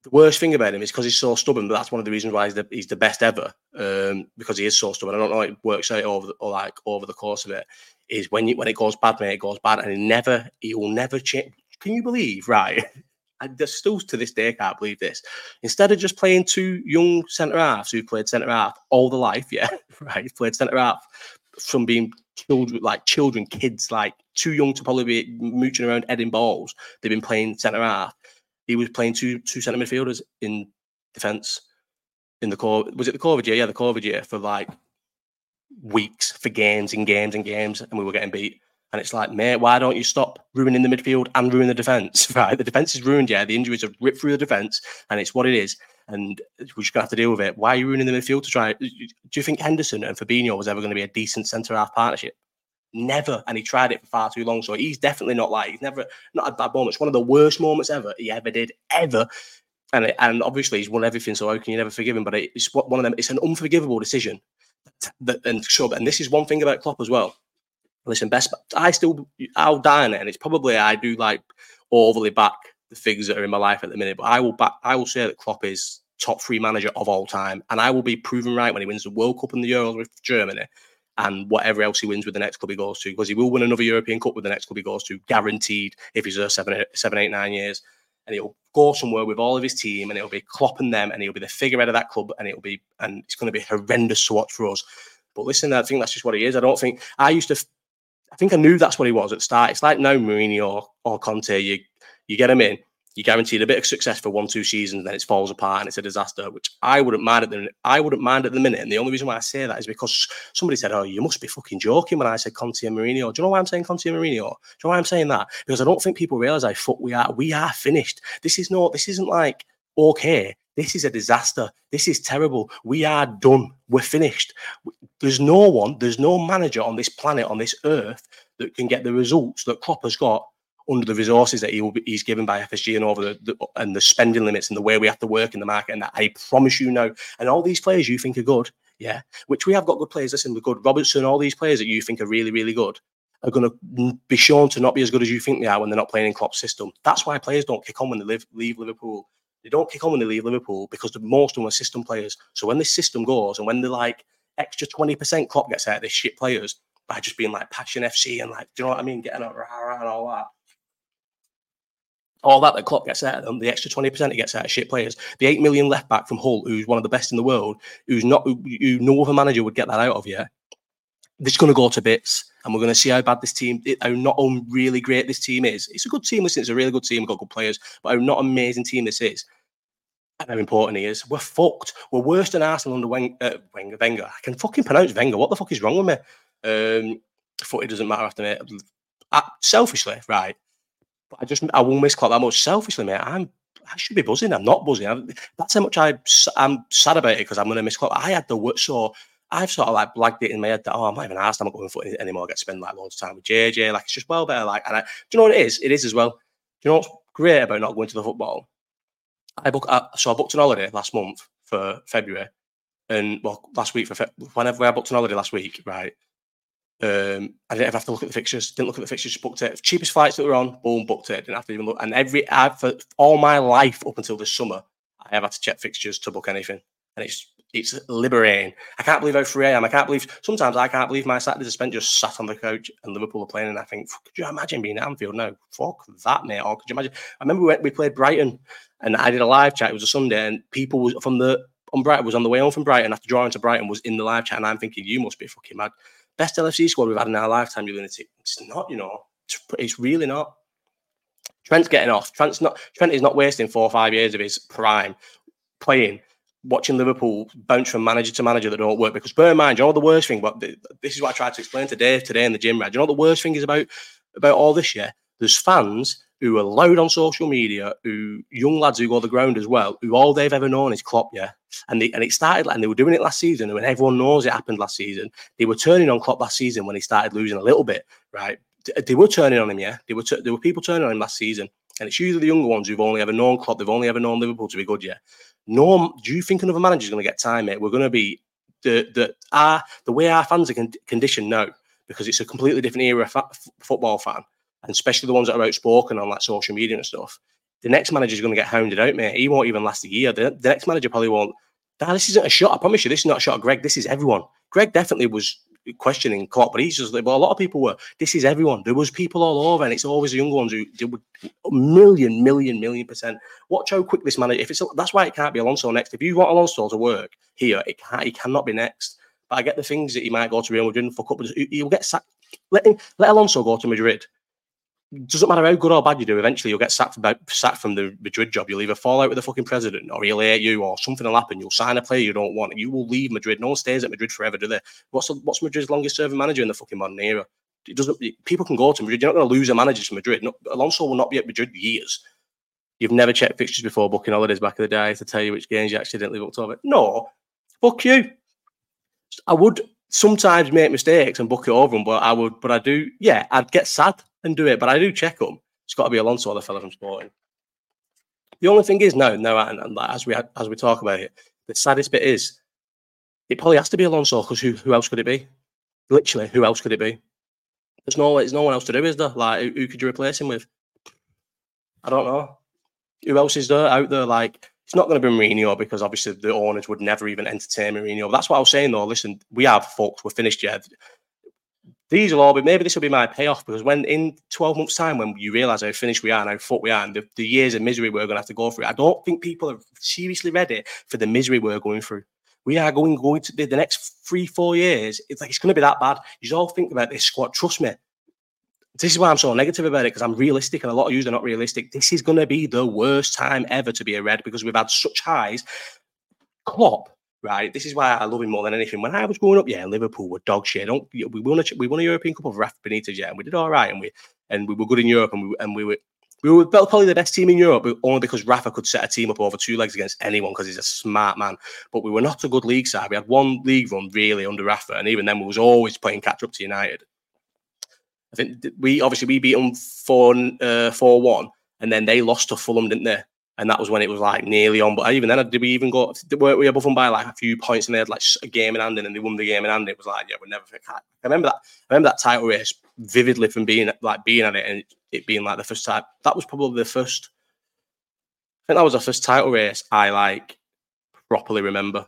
the worst thing about him is because he's so stubborn. But that's one of the reasons why he's the, he's the best ever um, because he is so stubborn. I don't know it works out over the, or like over the course of it. Is when you when it goes bad, mate, it goes bad, and he never he will never change. Can you believe? Right, (laughs) I still to this day can't believe this. Instead of just playing two young centre halves who played centre half all the life, yeah, (laughs) right, played centre half from being children, like children, kids, like too young to probably be mooching around heading balls. They've been playing centre half. He was playing two two centre midfielders in defence in the core. Was it the COVID year? Yeah, the COVID year for like weeks for games and games and games, and we were getting beat. And it's like, mate, why don't you stop ruining the midfield and ruin the defence? (laughs) Right, the defence is ruined. Yeah, the injuries have ripped through the defence, and it's what it is. And we're just gonna have to deal with it. Why are you ruining the midfield to try? Do you think Henderson and Fabinho was ever going to be a decent centre half partnership? Never. And he tried it for far too long. So he's definitely not like he's never not had bad moments. One of the worst moments ever he ever did ever. And and obviously he's won everything. So how can you never forgive him? But it's one of them. It's an unforgivable decision. And so, and this is one thing about Klopp as well listen, best. I still, I'll die on it, and it's probably I do like overly back the figures that are in my life at the minute. But I will back. I will say that Klopp is top three manager of all time, and I will be proven right when he wins the World Cup and the Euros with Germany. And whatever else he wins with the next club he goes to, because he will win another European Cup with the next club he goes to, guaranteed if he's there seven, eight, seven, eight, nine years. And he'll go somewhere with all of his team, and it'll be clopping them, and he'll be the figurehead of that club, and it'll be, and it's going to be horrendous to watch for us. But listen, I think that's just what he is. I don't think I used to. I think I knew that's what he was at the start. It's like no Mourinho or, or Conte. You you get him in, you guaranteed a bit of success for one, two seasons, then it falls apart and it's a disaster, which I wouldn't mind at the I wouldn't mind at the minute. And the only reason why I say that is because somebody said, Oh, you must be fucking joking when I said Conte and Mourinho. Do you know why I'm saying Conte and Mourinho? Do you know why I'm saying that? Because I don't think people realise how fuck we are. We are finished. This is not this isn't like okay. This is a disaster. This is terrible. We are done. We're finished. There's no one, there's no manager on this planet, on this earth, that can get the results that Klopp has got under the resources that he will be, he's given by FSG and over the, the, and the spending limits and the way we have to work in the market. And that I promise you now and all these players you think are good, yeah, which we have got good players. Listen, we're good. Robertson, all these players that you think are really, really good are going to be shown to not be as good as you think they are when they're not playing in Klopp's system. That's why players don't kick on when they live, leave Liverpool. They don't kick on when they leave Liverpool because the most of them are system players. So when this system goes and when they're like extra 20% Klopp gets out of this shit players by just being like passion FC and like, do you know what I mean? Getting rah and all that all that that Klopp gets out of them, the extra 20% he gets out of shit players, the 8 million left back from Hull, who's one of the best in the world, who's not, who, who no other manager would get that out of you, it's going to go to bits. And we're going to see how bad this team, how not really great this team is. It's a good team, listen, it's a really good team, got good players, but how not amazing team this is. And how important he is. We're fucked. We're worse than Arsenal under Wenger. Uh, Wenger, Wenger. I can fucking pronounce Wenger. What the fuck is wrong with me? Um, footy doesn't matter after me. Uh, selfishly, right? I just I won't miss Klopp that much. Selfishly, mate, I'm I should be buzzing. I'm not buzzing. I'm, that's how much I I'm sad about it because I'm going to miss Klopp. I had the work so. I've sort of like blagged it in my head that oh I'm not even asked I'm not going for it anymore. I get to spend like loads of time with JJ. Like it's just well better. Like and I, do you know what it is? It is as well. Do you know what's great about not going to the football? I book I, so I booked an holiday last month for February, and well last week for Fe- whenever I booked an holiday last week, right? Um, I didn't ever have to look at the fixtures. Didn't look at the fixtures. Just booked it. Cheapest flights that were on, boom, booked it. Didn't have to even look. And every I, for all my life up until this summer, I have had to check fixtures to book anything, and it's it's liberating. I can't believe how free I am. I can't believe sometimes I can't believe my Saturdays are spent just sat on the couch and Liverpool are playing, and I think, could you imagine being at Anfield? No, fuck that, mate. Or could you imagine? I remember we, went, we played Brighton, and I did a live chat. It was a Sunday, and people was from the on Brighton was on the way home from Brighton after drawing to Brighton was in the live chat, and I'm thinking, you must be fucking mad best LFC squad we've had in our lifetime, you lunatic. It's not, you know, it's, really not. Trent's getting off. Trent's not. Trent is not wasting four or five years of his prime playing, watching Liverpool bounce from manager to manager that don't work. Because bear in mind, you know the worst thing. But this is what I tried to explain to Dave today in the gym. Right? You know the worst thing is about about all this year? There's fans who are loud on social media, who young lads who go to the ground as well, who all they've ever known is Klopp, yeah. And they, and it started and they were doing it last season, and everyone knows it happened last season, they were turning on Klopp last season when he started losing a little bit, right? They were turning on him, yeah. They were t- there were people turning on him last season, and it's usually the younger ones who've only ever known Klopp, they've only ever known Liverpool to be good, yeah. Norm, do you think another manager's going to get time, mate? We're going to be the the our the way our fans are con- conditioned now because it's a completely different era fa- football fan and especially the ones that are outspoken on like social media and stuff, the next manager is going to get hounded out, mate. He won't even last a year. The, the next manager probably won't. Nah, this isn't a shot. I promise you, this is not a shot Greg. This is everyone. Greg definitely was questioning Klopp, but he's just like, well, a lot of people were. This is everyone. There was people all over, and it's always the young ones who did a million, million, million percent. Watch how quick this manager. If it's that's why it can't be Alonso next. If you want Alonso to work here, it can't. He cannot be next. But I get the things that he might go to Real Madrid and fuck up. He'll get sacked. Let him, let Alonso go to Madrid doesn't matter how good or bad you do, eventually you'll get sacked from, sacked from the Madrid job. You'll either fall out with the fucking president or he'll hate you or something will happen. You'll sign a player you don't want. You will leave Madrid. No one stays at Madrid forever, do they? What's, what's Madrid's longest serving manager in the fucking modern era? It doesn't. People can go to Madrid. You're not going to lose a manager to Madrid. No, Alonso will not be at Madrid years. You've never checked fixtures before booking holidays back in the day to tell you which games you actually didn't booked over. No, fuck you. I would sometimes make mistakes and book it over them, but I would, but I do, yeah, I'd get sad and do it, but I do check them. It's got to be Alonso or the fella from Sporting. The only thing is now, now, and, and as we as we talk about it, the saddest bit is it probably has to be Alonso because who who else could it be? Literally, who else could it be? There's no there's no one else to do, is there? Like who, who could you replace him with? I don't know. Who else is there out there? Like It's not going to be Mourinho because obviously the owners would never even entertain Mourinho. That's what I was saying though. Listen, we have folks, we're finished yet. These will all be maybe this will be my payoff because when in 12 months' time, when you realise how finished we are and how fucked we are and the, the years of misery we're going to have to go through, I don't think people are seriously ready for the misery we're going through. We are going going to the, the next three, four years. It's like it's going to be that bad. You all think about this squad. Trust me, this is why I'm so negative about it because I'm realistic and a lot of you are not realistic. This is going to be the worst time ever to be a red because we've had such highs. Klopp, right? This is why I love him more than anything. When I was growing up, yeah, Liverpool were dog shit. Don't we won a we won a European Cup of Rafa Benitez, yeah, and we did all right, and we and we were good in Europe, and we and we were we were probably the best team in Europe, only because Rafa could set a team up over two legs against anyone because he's a smart man. But we were not a good league side. We had one league run really under Rafa, and even then we was always playing catch up to United. I think we obviously we beat them four uh, four one, and then they lost to Fulham, didn't they? And that was when it was like nearly on. But even then, did we even go? Weren't we above them by like a few points? And they had like a game in hand, and then they won the game in hand. It was like, yeah, we never. I remember that. I remember that title race vividly from being like being at it and it being like the first time. That was probably the first. I think that was the first title race I like properly remember.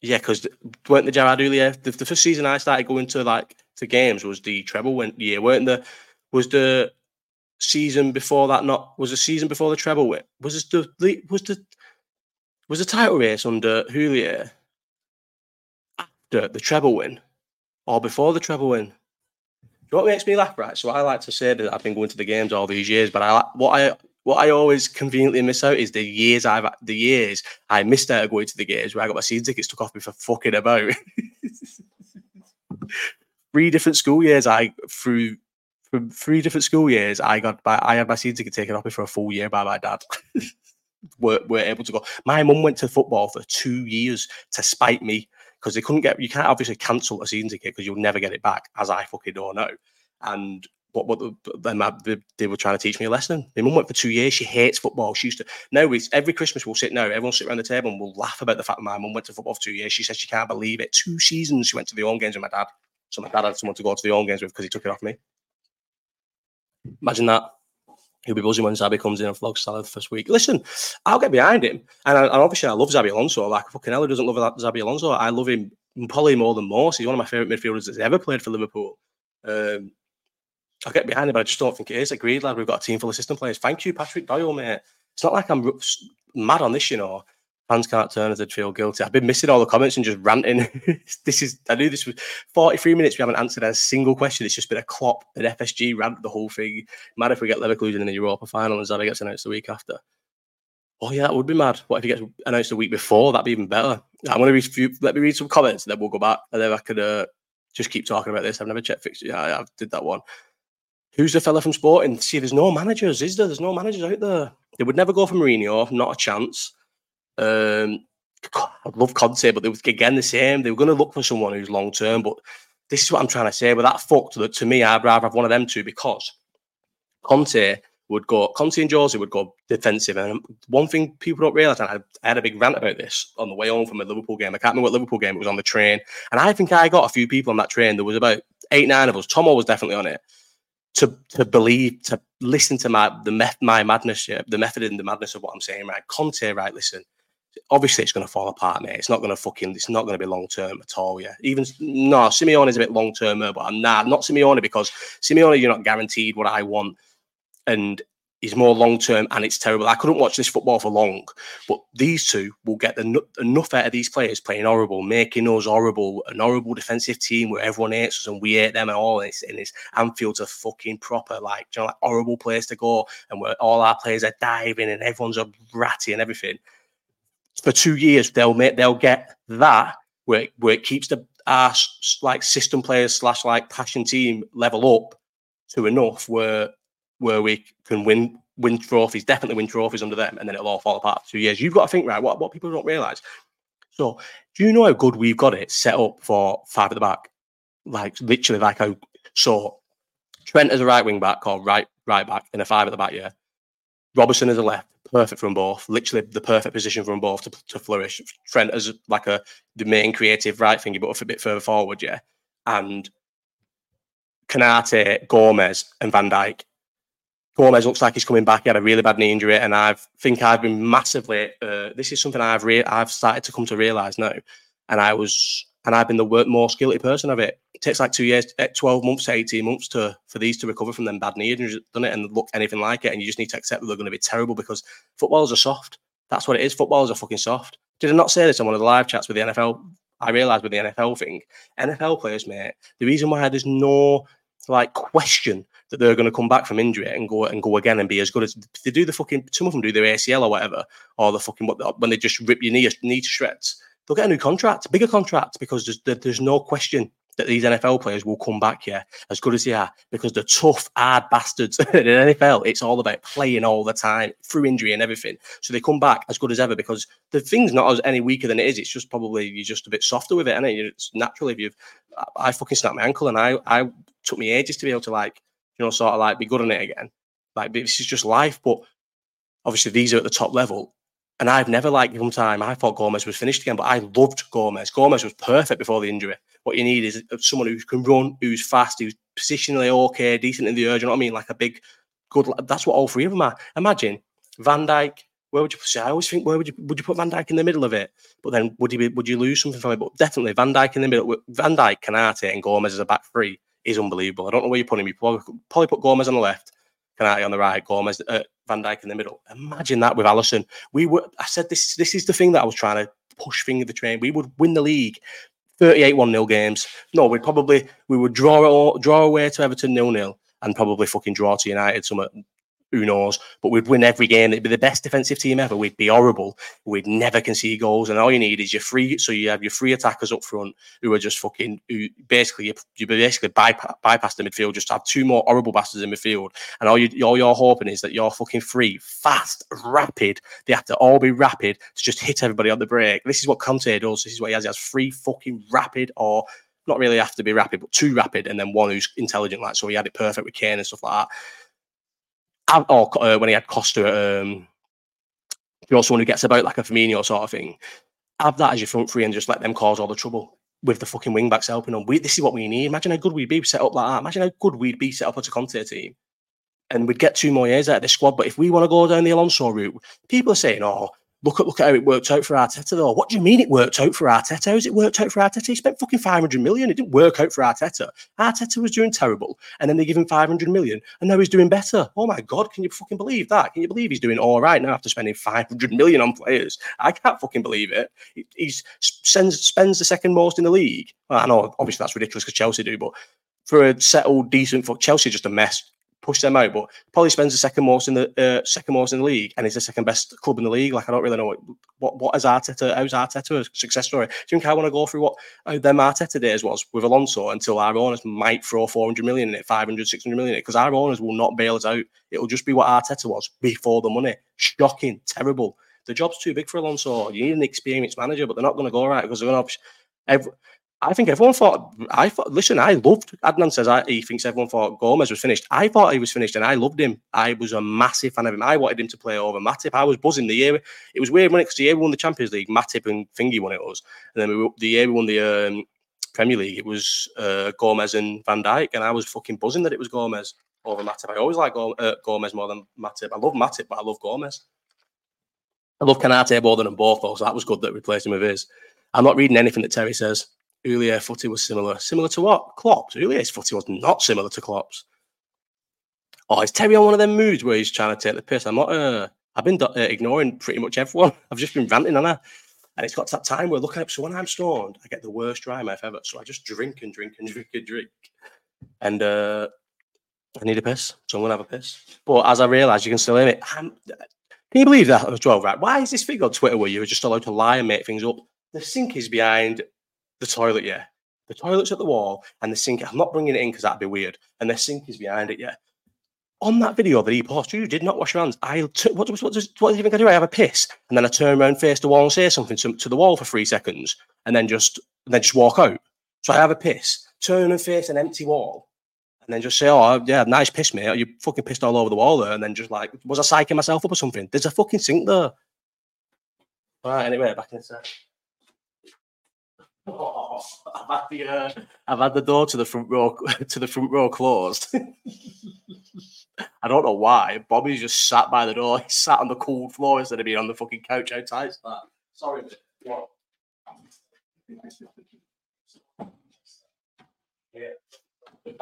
Yeah, because weren't the Gerard the, the first season I started going to like to games was the treble win year, weren't the was the season before that not was the season before the treble win was the was the was the title race under Houllier after the treble win or before the treble win? You know what makes me laugh, right? So I like to say that I've been going to the games all these years, but I what I what I always conveniently miss out is the years I've the years I missed out going to the games where I got my season tickets took off me for fucking about. (laughs) three different school years I through from three different school years I got by I had my season ticket taken off me for a full year by my dad. (laughs) were, were able to go. My mum went to football for two years to spite me because they couldn't get you can't obviously cancel a season ticket because you'll never get it back, as I fucking don't know. And what what then they, they were trying to teach me a lesson. My mum went for two years. She hates football. She used to now we every Christmas we'll sit now. Everyone sit around the table and we'll laugh about the fact that my mum went to football for two years. She says she can't believe it. Two seasons she went to the home games with my dad. So my dad had someone to go to the home games with because he took it off me. Imagine that. He'll be buzzing when Xabi comes in and vlogs Salah the first week. Listen, I'll get behind him. And, I, and obviously, I love Xabi Alonso. Like, fucking hell, who doesn't love Xabi Alonso? I love him probably more than most. He's one of my favourite midfielders that's ever played for Liverpool. Um, I'll get behind him, but I just don't think it is. Agreed, lad. We've got a team full of system players. Thank you, Patrick Doyle, mate. It's not like I'm mad on this, you know fans can't turn as they feel guilty. I've been missing all the comments and just ranting. (laughs) this is I knew this was 43 minutes. We haven't answered a single question. It's just been a Klopp, an FSG rant, the whole thing. Mad if we get Leverkusen in the Europa final and Xabi gets announced the week after. Oh yeah, that would be mad. What if he gets announced the week before? That'd be even better. I'm gonna read. Let me read some comments, and then we'll go back, and then I could uh, just keep talking about this. I've never checked fixtures. Yeah, I, I did that one. Who's the fella from Sporting? See, there's no managers, is there? There's no managers out there. They would never go for Mourinho, not a chance. Um, I'd love Conte, but they were again the same. They were going to look for someone who's long term. But this is what I'm trying to say. But that fucked that to me, I'd rather have one of them two because Conte would go, Conte and Jose would go defensive. And one thing people don't realise, and I, I, had a big rant about this on the way home from a Liverpool game. I can't remember what Liverpool game it was on the train. And I think I got a few people on that train. There was about eight, nine of us. Tomo was definitely on it. To, to believe, to listen to my the meth, my madness, the method and the madness of what I'm saying, right? Conte, right? Listen, obviously it's going to fall apart, mate. It's not going to fucking, it's not going to be long term at all. Yeah, even no, Simeone is a bit long term, but I'm not not Simeone because Simeone, you're not guaranteed what I want, and he's more long term, and it's terrible. I couldn't watch this football for long, but these two will get the, enough out of these players playing horrible, making us horrible, an horrible defensive team where everyone hates us and we hate them and all. And it's, and it's Anfield's a fucking proper like, you know, like horrible place to go, and where all our players are diving and everyone's a ratty and everything for two years they'll make they'll get that where it, where it keeps the our like system players slash like passion team level up to enough where where we can win win trophies, definitely win trophies under them, and then it'll all fall apart for two years. You've got to think right what what people don't realize. So, do you know how good we've got it set up for five at the back? Like literally, like how so Trent as a right wing back or right right back in a five at the back, yeah. Robertson as a left, perfect from both. Literally the perfect position from both to, to flourish. Trent as like a the main creative right thingy, but a bit further forward, yeah. And Konaté, Gomez, and Van Dijk. Gomez looks like he's coming back. He had a really bad knee injury, and I think I've been massively. Uh, this is something I've re- I've started to come to realize now, and I was and I've been the more skilled person of it. It takes like two years, eh, twelve months to eighteen months to for these to recover from them bad knee injuries, done it, and look anything like it. And you just need to accept that they're going to be terrible because footballers are soft. That's what it is. Footballers are fucking soft. Did I not say this on one of the live chats with the NFL? I realised with the NFL thing, NFL players, mate, the reason why there's no like question that they're going to come back from injury and go and go again and be as good as they do the fucking some of them do their ACL or whatever or the fucking what when they just rip your knee knee to shreds they'll get a new contract bigger contract because there's there's no question that these NFL players will come back here as good as they are because the tough, hard bastards (laughs) in NFL, it's all about playing all the time through injury and everything. So they come back as good as ever because the thing's not as any weaker than it is. It's just probably you're just a bit softer with it, and it? It's naturally if you've I fucking snapped my ankle and I I took me ages to be able to like you know, sort of like be good on it again. Like this is just life. But obviously these are at the top level. And I've never liked given time. I thought Gomez was finished again, but I loved Gomez. Gomez was perfect before the injury. What you need is uh, someone who can run, who's fast, who's positionally okay, decent in the urge. You know what I mean? Like a big, good. That's what all three of them are. Imagine Van Dijk. Where would you say? I always think where would you would you put Van Dijk in the middle of it? But then would you be, would you lose something from it? But definitely Van Dijk in the middle. Van Dijk, Konaté, and Gomez as a back three is unbelievable. I don't know where you put him. You probably put Gomez on the left, Konaté on the right, Gomez, uh, Van Dijk in the middle. Imagine that with Alisson. We were. I said this. This is the thing that I was trying to push finger the train. We would win the league. 38 1 0 games. No, we'd probably we would draw draw away to Everton nil nil and probably fucking draw to United some who knows? But we'd win every game. It'd be the best defensive team ever. We'd be horrible. We'd never concede goals. And all you need is your free. So you have your free attackers up front who are just fucking. Who basically you, basically bypass, bypass the midfield. Just have two more horrible bastards in midfield. And all you all you're hoping is that you're fucking free, fast, rapid. They have to all be rapid to just hit everybody on the break. This is what Conte does. This is what he has. He has free, fucking rapid or not really have to be rapid, but too rapid, and then one who's intelligent. Like so, he had it perfect with Kane and stuff like that or uh, when he had Costa, um, you're someone who gets about like a Firmino sort of thing. Have that as your front three and just let them cause all the trouble with the fucking wing backs helping them. We, this is what we need. Imagine how good we'd be set up like that. Imagine how good we'd be set up as a Conte team. And we'd get two more years out of this squad. But if we want to go down the Alonso route, people are saying, oh, Look at look at how it worked out for Arteta though. What do you mean it worked out for Arteta? How's it worked out for Arteta? He spent fucking 500 million. It didn't work out for Arteta. Arteta was doing terrible. And then they give him 500 million and now he's doing better. Oh my God, can you fucking believe that? Can you believe he's doing all right now after spending 500 million on players? I can't fucking believe it. He spends, spends the second most in the league. Well, I know, obviously that's ridiculous because Chelsea do, but for a settled, decent, for Chelsea just a mess push them out. But spends the second most in the uh, second most in the league, and he's the second best club in the league. Like I don't really know what what, what is Arteta. How's Arteta a success story? Do you think I want to go through what uh, them Arteta days was with Alonso until our owners might throw 400 million in it, 500, 600 million in it? Because our owners will not bail us out. It'll just be what Arteta was before the money. Shocking, terrible. The job's too big for Alonso. You need an experienced manager, but they're not going to go right because they're going to. Every, I think everyone thought. I thought. Listen, I loved. Adnan says I, he thinks everyone thought Gomez was finished. I thought he was finished, and I loved him. I was a massive fan of him. I wanted him to play over Matip. I was buzzing the year. It was weird when it because the year we won the Champions League, Matip and Thingy won it was, and then we, the year we won the um, Premier League, it was uh, Gomez and Van Dijk, and I was fucking buzzing that it was Gomez over Matip. I always like uh, Gomez more than Matip. I love Matip, but I love Gomez. I love Konaté more than them both, though, so that was good that replaced him with his. I'm not reading anything that Terry says. Houllier footy was similar. Similar to what? Klopp's. Houllier footy was not similar to Klopp's. Oh, is Terry on one of them moods where he's trying to take the piss? I'm not. Uh, I've been uh, ignoring pretty much everyone. (laughs) I've just been ranting on her. And it's got to that time where looking up. So when I'm stoned, I get the worst dry mouth ever. So I just drink and drink and (laughs) drink and drink. And uh, I need a piss. So I'm going to have a piss. But as I realise, you can still hear it. I'm, can you believe that as well, right? Why is this thing on Twitter where you're just allowed to lie and make things up? The sink is behind the toilet, yeah. The toilet's at the wall and the sink. I'm not bringing it in because that'd be weird. And the sink is behind it, yeah. On that video that he posted, you did not wash your hands. I t- what, what, what, what do you think I do? I have a piss and then I turn around, face the wall, and say something to, to the wall for three seconds, and then just and then just walk out. So I have a piss, turn and face an empty wall, and then just say, "Oh, yeah, nice piss, mate. You fucking pissed all over the wall there." And then just like, was I psyching myself up or something? There's a fucking sink there. All right, anyway, back in a sec. I've had the uh, I've had the door to the front row (laughs) to the front row closed. (laughs) I don't know why. Bobby's just sat by the door. He sat on the cold floor instead of being on the fucking couch outside. That. Sorry. What? Yeah. Is.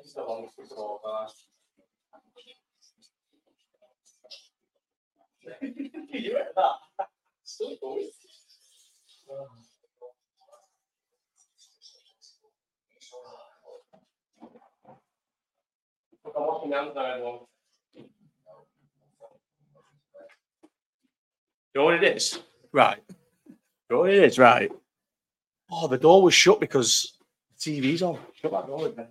This is the longest of all, guys. you? Still going. Look, I'm uh, walking down the everyone. You know what it is? Right. You know what it is? Right. Oh, the door was shut because the TV's on. Shut that door again.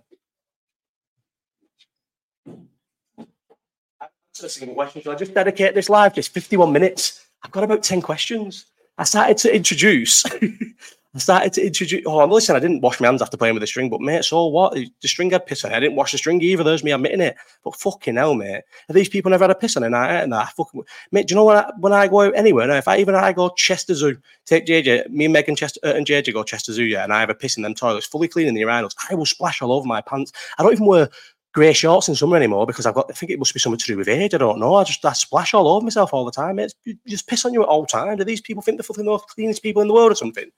To the question. Shall I just dedicate this live? Just 51 minutes. I've got about 10 questions. I started to introduce. (laughs) I started to introduce. Oh, listen, I didn't wash my hands after playing with the string, but mate, so what? The string had piss on it. I didn't wash the string either. There's me admitting it. But fucking hell, mate. Have these people never had a piss on a night and that? Fucking, mate, do you know when I, when I go out anywhere? Now, if I even I go Chester Zoo, take JJ, me and Megan Chester uh, and JJ go Chester Zoo, yeah, and I have a piss in them toilets, fully cleaning the urinals, I will splash all over my pants. I don't even wear grey shorts in summer anymore because I've got. I think it must be something to do with age. I don't know. I just I splash all over myself all the time. It's just piss on you at all time. Do these people think they're fucking the cleanest people in the world or something?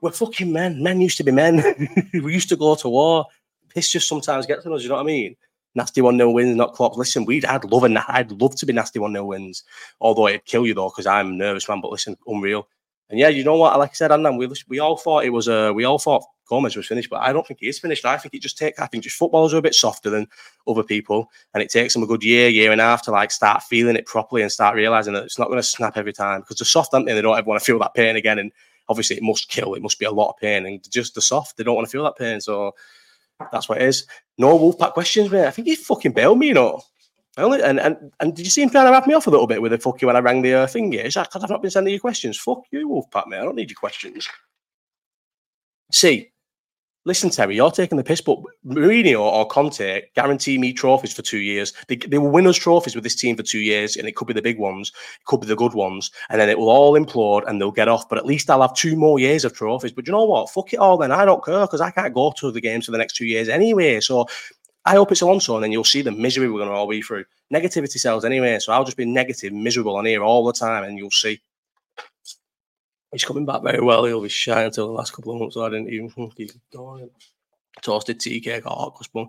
We're fucking men. Men used to be men. (laughs) we used to go to war. Piss just sometimes gets to us. You know what I mean? Nasty one nil wins, not Klopp. Listen, we'd I'd love a I'd love to be nasty one nil wins. Although it'd kill you though because I'm nervous man. But listen, unreal. And yeah, you know what? Like I said, Adnan, we we all thought it was a we all thought Gomez was finished, but I don't think he is finished. I think it just takes. I think just footballers are a bit softer than other people, and it takes them a good year, year and a half to like start feeling it properly and start realizing that it's not going to snap every time because they're soft, aren't they? They don't ever want to feel that pain again, and obviously it must kill. It must be a lot of pain, and just the soft, they don't want to feel that pain. So that's what it is. No Wolfpack questions, mate. I think he fucking bailed me, you know. Only, and, and and did you see him trying to wrap me off a little bit with the fuck you when I rang the uh, thing? Is that because I've not been sending you questions? Fuck you, Wolfpack, mate. I don't need your questions. See, listen, Terry, you're taking the piss, but Mourinho or Conte guarantee me trophies for two years. They, they will win us trophies with this team for two years, and it could be the big ones, it could be the good ones, and then it will all implode and they'll get off. But at least I'll have two more years of trophies. But you know what? Fuck it all then. I don't care because I can't go to the games for the next two years anyway. So I hope it's Alonso, and then you'll see the misery we're going to all be through. Negativity sells anyway, so I'll just be negative, miserable on here all the time, and you'll see. He's coming back very well. He'll be shy until the last couple of months. So I didn't even keep going. Toasted tea cake or hot cross bun.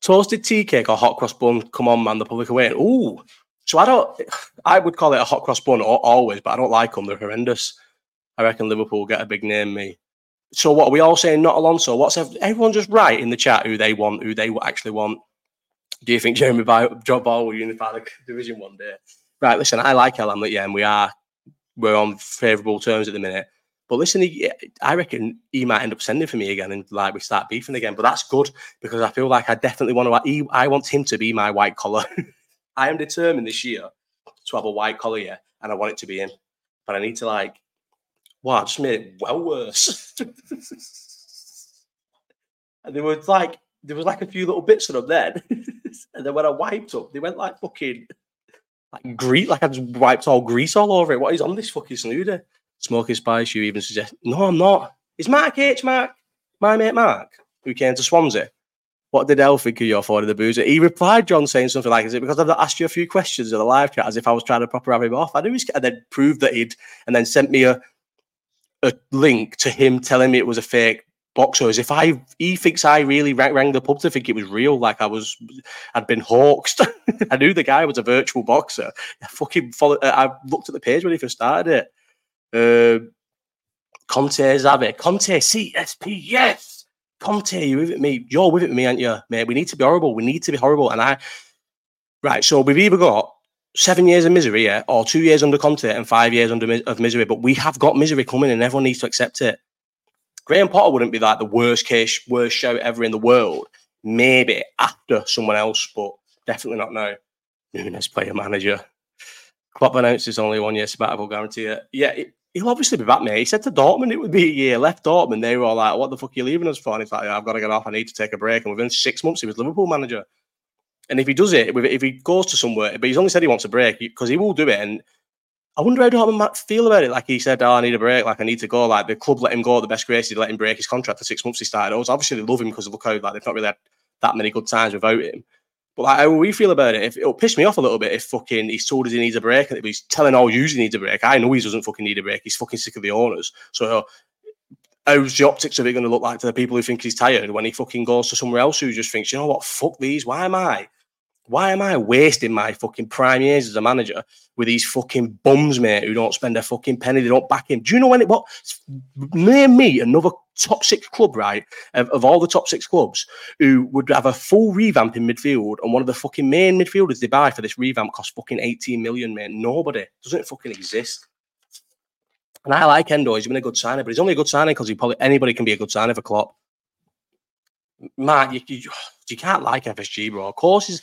Toasted tea cake or hot cross bun. Come on, man. The public are waiting. Ooh. So I don't. I would call it a hot cross bun always, but I don't like them. They're horrendous. I reckon Liverpool get a big name. Me. So what are we all saying? Not Alonso. What's everyone just write in the chat who they want, who they actually want? Do you think Jeremy Ball will unify the division one day? Right. Listen, I like El Hamlet, yeah, and we are we're on favourable terms at the minute. But listen, he, I reckon he might end up sending for me again, and like we start beefing again. But that's good because I feel like I definitely want to. He, I want him to be my white collar. (laughs) I am determined this year to have a white collar, yeah, and I want it to be him. But I need to like wow, I just made it well worse. (laughs) and there was like there was like a few little bits of them then. (laughs) and then when I wiped up, they went like fucking like grease, like I just wiped all grease all over it. What is on this fucking snooder? Smoking spice, you even suggest no, I'm not. It's Mark H. Mark, my mate Mark, who came to Swansea. What did El think of your of the boozer? He replied, John, saying something like, Is it because I've asked you a few questions in the live chat as if I was trying to proper have him off? I knew he's and then proved that he'd and then sent me a a link to him telling me it was a fake boxer as if I he thinks I really rang, the pub to think it was real, like I was I'd been hoaxed. (laughs) I knew the guy was a virtual boxer. I fucking followed. I looked at the page when he first started it. Uh, Conte Xabi, Conte CSP, yes. Conte, you with it, me? You're with it me, aren't you, mate? We need to be horrible. We need to be horrible. And I, right. So we've either got seven years of misery, yeah, or two years under Conte and five years under of misery. But we have got misery coming, and everyone needs to accept it. Graham Potter wouldn't be like the worst case, worst show ever in the world. Maybe after someone else, but definitely not now. Nunes player manager. Klopp announces only one year sabbatical guarantee. Yeah, it, he'll obviously be back, mate. He said to Dortmund it would be a year left. Dortmund, they were all like, "What the fuck are you leaving us for?" And he's like, "I've got to get off. I need to take a break." And within six months, he was Liverpool manager. And if he does it, if he goes to somewhere, but he's only said he wants a break because he will do it. And I wonder how Dortmund might feel about it. Like he said, "Oh, I need a break. Like I need to go." Like the club let him go the best graces, let him break his contract for six months. He started. I was obviously, they love him because look how like they've not really had that many good times without him. But like, how we feel about it? If it'll piss me off a little bit if fucking he's told us he needs a break, and he's telling all you he needs a break, I know he doesn't fucking need a break. He's fucking sick of the owners. So how's the optics of it going to look like to the people who think he's tired when he fucking goes to somewhere else who just thinks, you know what, fuck these. Why am I? Why am I wasting my fucking prime years as a manager with these fucking bums, mate, who don't spend a fucking penny, they don't back him? Do you know when it what name me another top six club, right? Of, of, all the top six clubs who would have a full revamp in midfield and one of the fucking main midfielders they buy for this revamp costs fucking 18 million, mate. Nobody. Doesn't fucking exist. And I like Endo. He's been a good signing, but he's only a good signing because he probably anybody can be a good signing for Klopp. Matt, you, you, you can't like FSG, bro. Of course,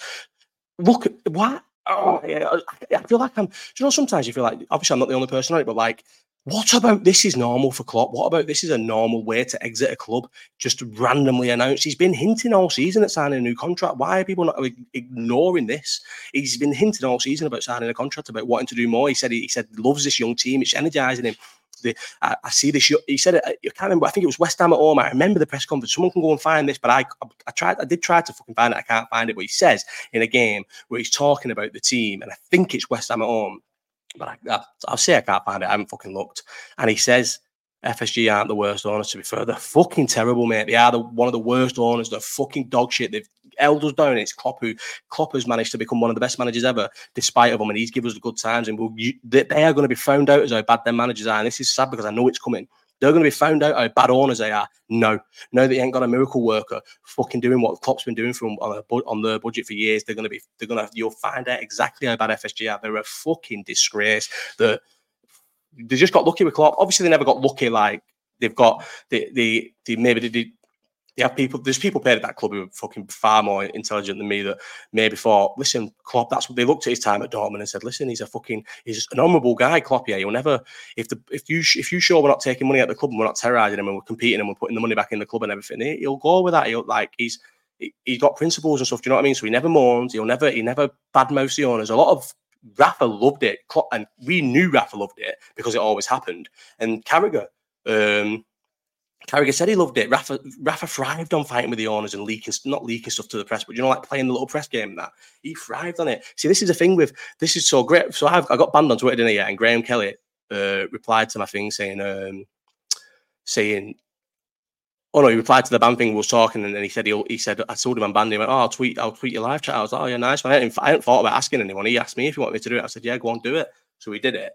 look what. Oh, yeah, I feel like I'm. Do you know? Sometimes you feel like obviously I'm not the only person on it, but like what about this is normal for Klopp? What about this is a normal way to exit a club? Just randomly announced. He's been hinting all season at signing a new contract. Why are people not ignoring this? He's been hinting all season about signing a contract, about wanting to do more. He said he, he said loves this young team. It's energizing him. The, I, I, see this. He said, it. Uh, I can't remember. I think it was West Ham at home. I remember the press conference. Someone can go and find this, but I, I tried. I did try to fucking find it. I can't find it. But he says in a game where he's talking about the team, and I think it's West Ham at home but I, I, I'll say I can't find it. I haven't fucking looked. And he says FSG aren't the worst owners. To be fair, they're fucking terrible, mate. They are the, one of the worst owners. They're fucking dog shit. They've held us down. It's Klopp who Klopp has managed to become one of the best managers ever, despite of them, and he's given us the good times. And we'll, you, they, are going to be found out as how bad their managers are. And this is sad because I know it's coming. They're going to be found out how bad owners they are. No, no, they ain't got a miracle worker fucking doing what Klopp's been doing them on, a, on their budget for years. They're going to be, they're going to, you'll find out exactly how bad FSG are. They're a fucking disgrace. That they just got lucky with Klopp. Obviously, they never got lucky like they've got the the, the maybe they did they have people. There's people paid at that club who are fucking far more intelligent than me. That maybe thought, listen, Klopp. That's what they looked at his time at Dortmund and said, listen, he's a fucking, he's an honourable guy, Klopp. Yeah, you'll never. If the if you if you show we're not taking money at the club and we're not terrorising him and we're competing and we're putting the money back in the club and everything, he'll go with that. He'll like he's he's got principles and stuff. Do you know what I mean? So he never mourns. He'll never he never badmouths the owners. A lot of Rafa loved it, and we knew Rafa loved it because it always happened. And Carragher. Um, Carragher said he loved it. Rafa, Rafa thrived on fighting with the owners and leaking, not leaking stuff to the press, but you know, like playing the little press game. That he thrived on it. See, this is the thing with this is so great. So I've I got banned on Twitter, didn't I? And Graham Kelly uh, replied to my thing saying, um, saying, oh no, he replied to the ban thing. We was talking, and then he said he he said I told him I'm banned. He went, oh, I'll tweet, I'll tweet your live chat. I was like, oh yeah, nice. I hadn't, I hadn't thought about asking anyone. He asked me if he wanted me to do it. I said, yeah, go on, do it. So we did it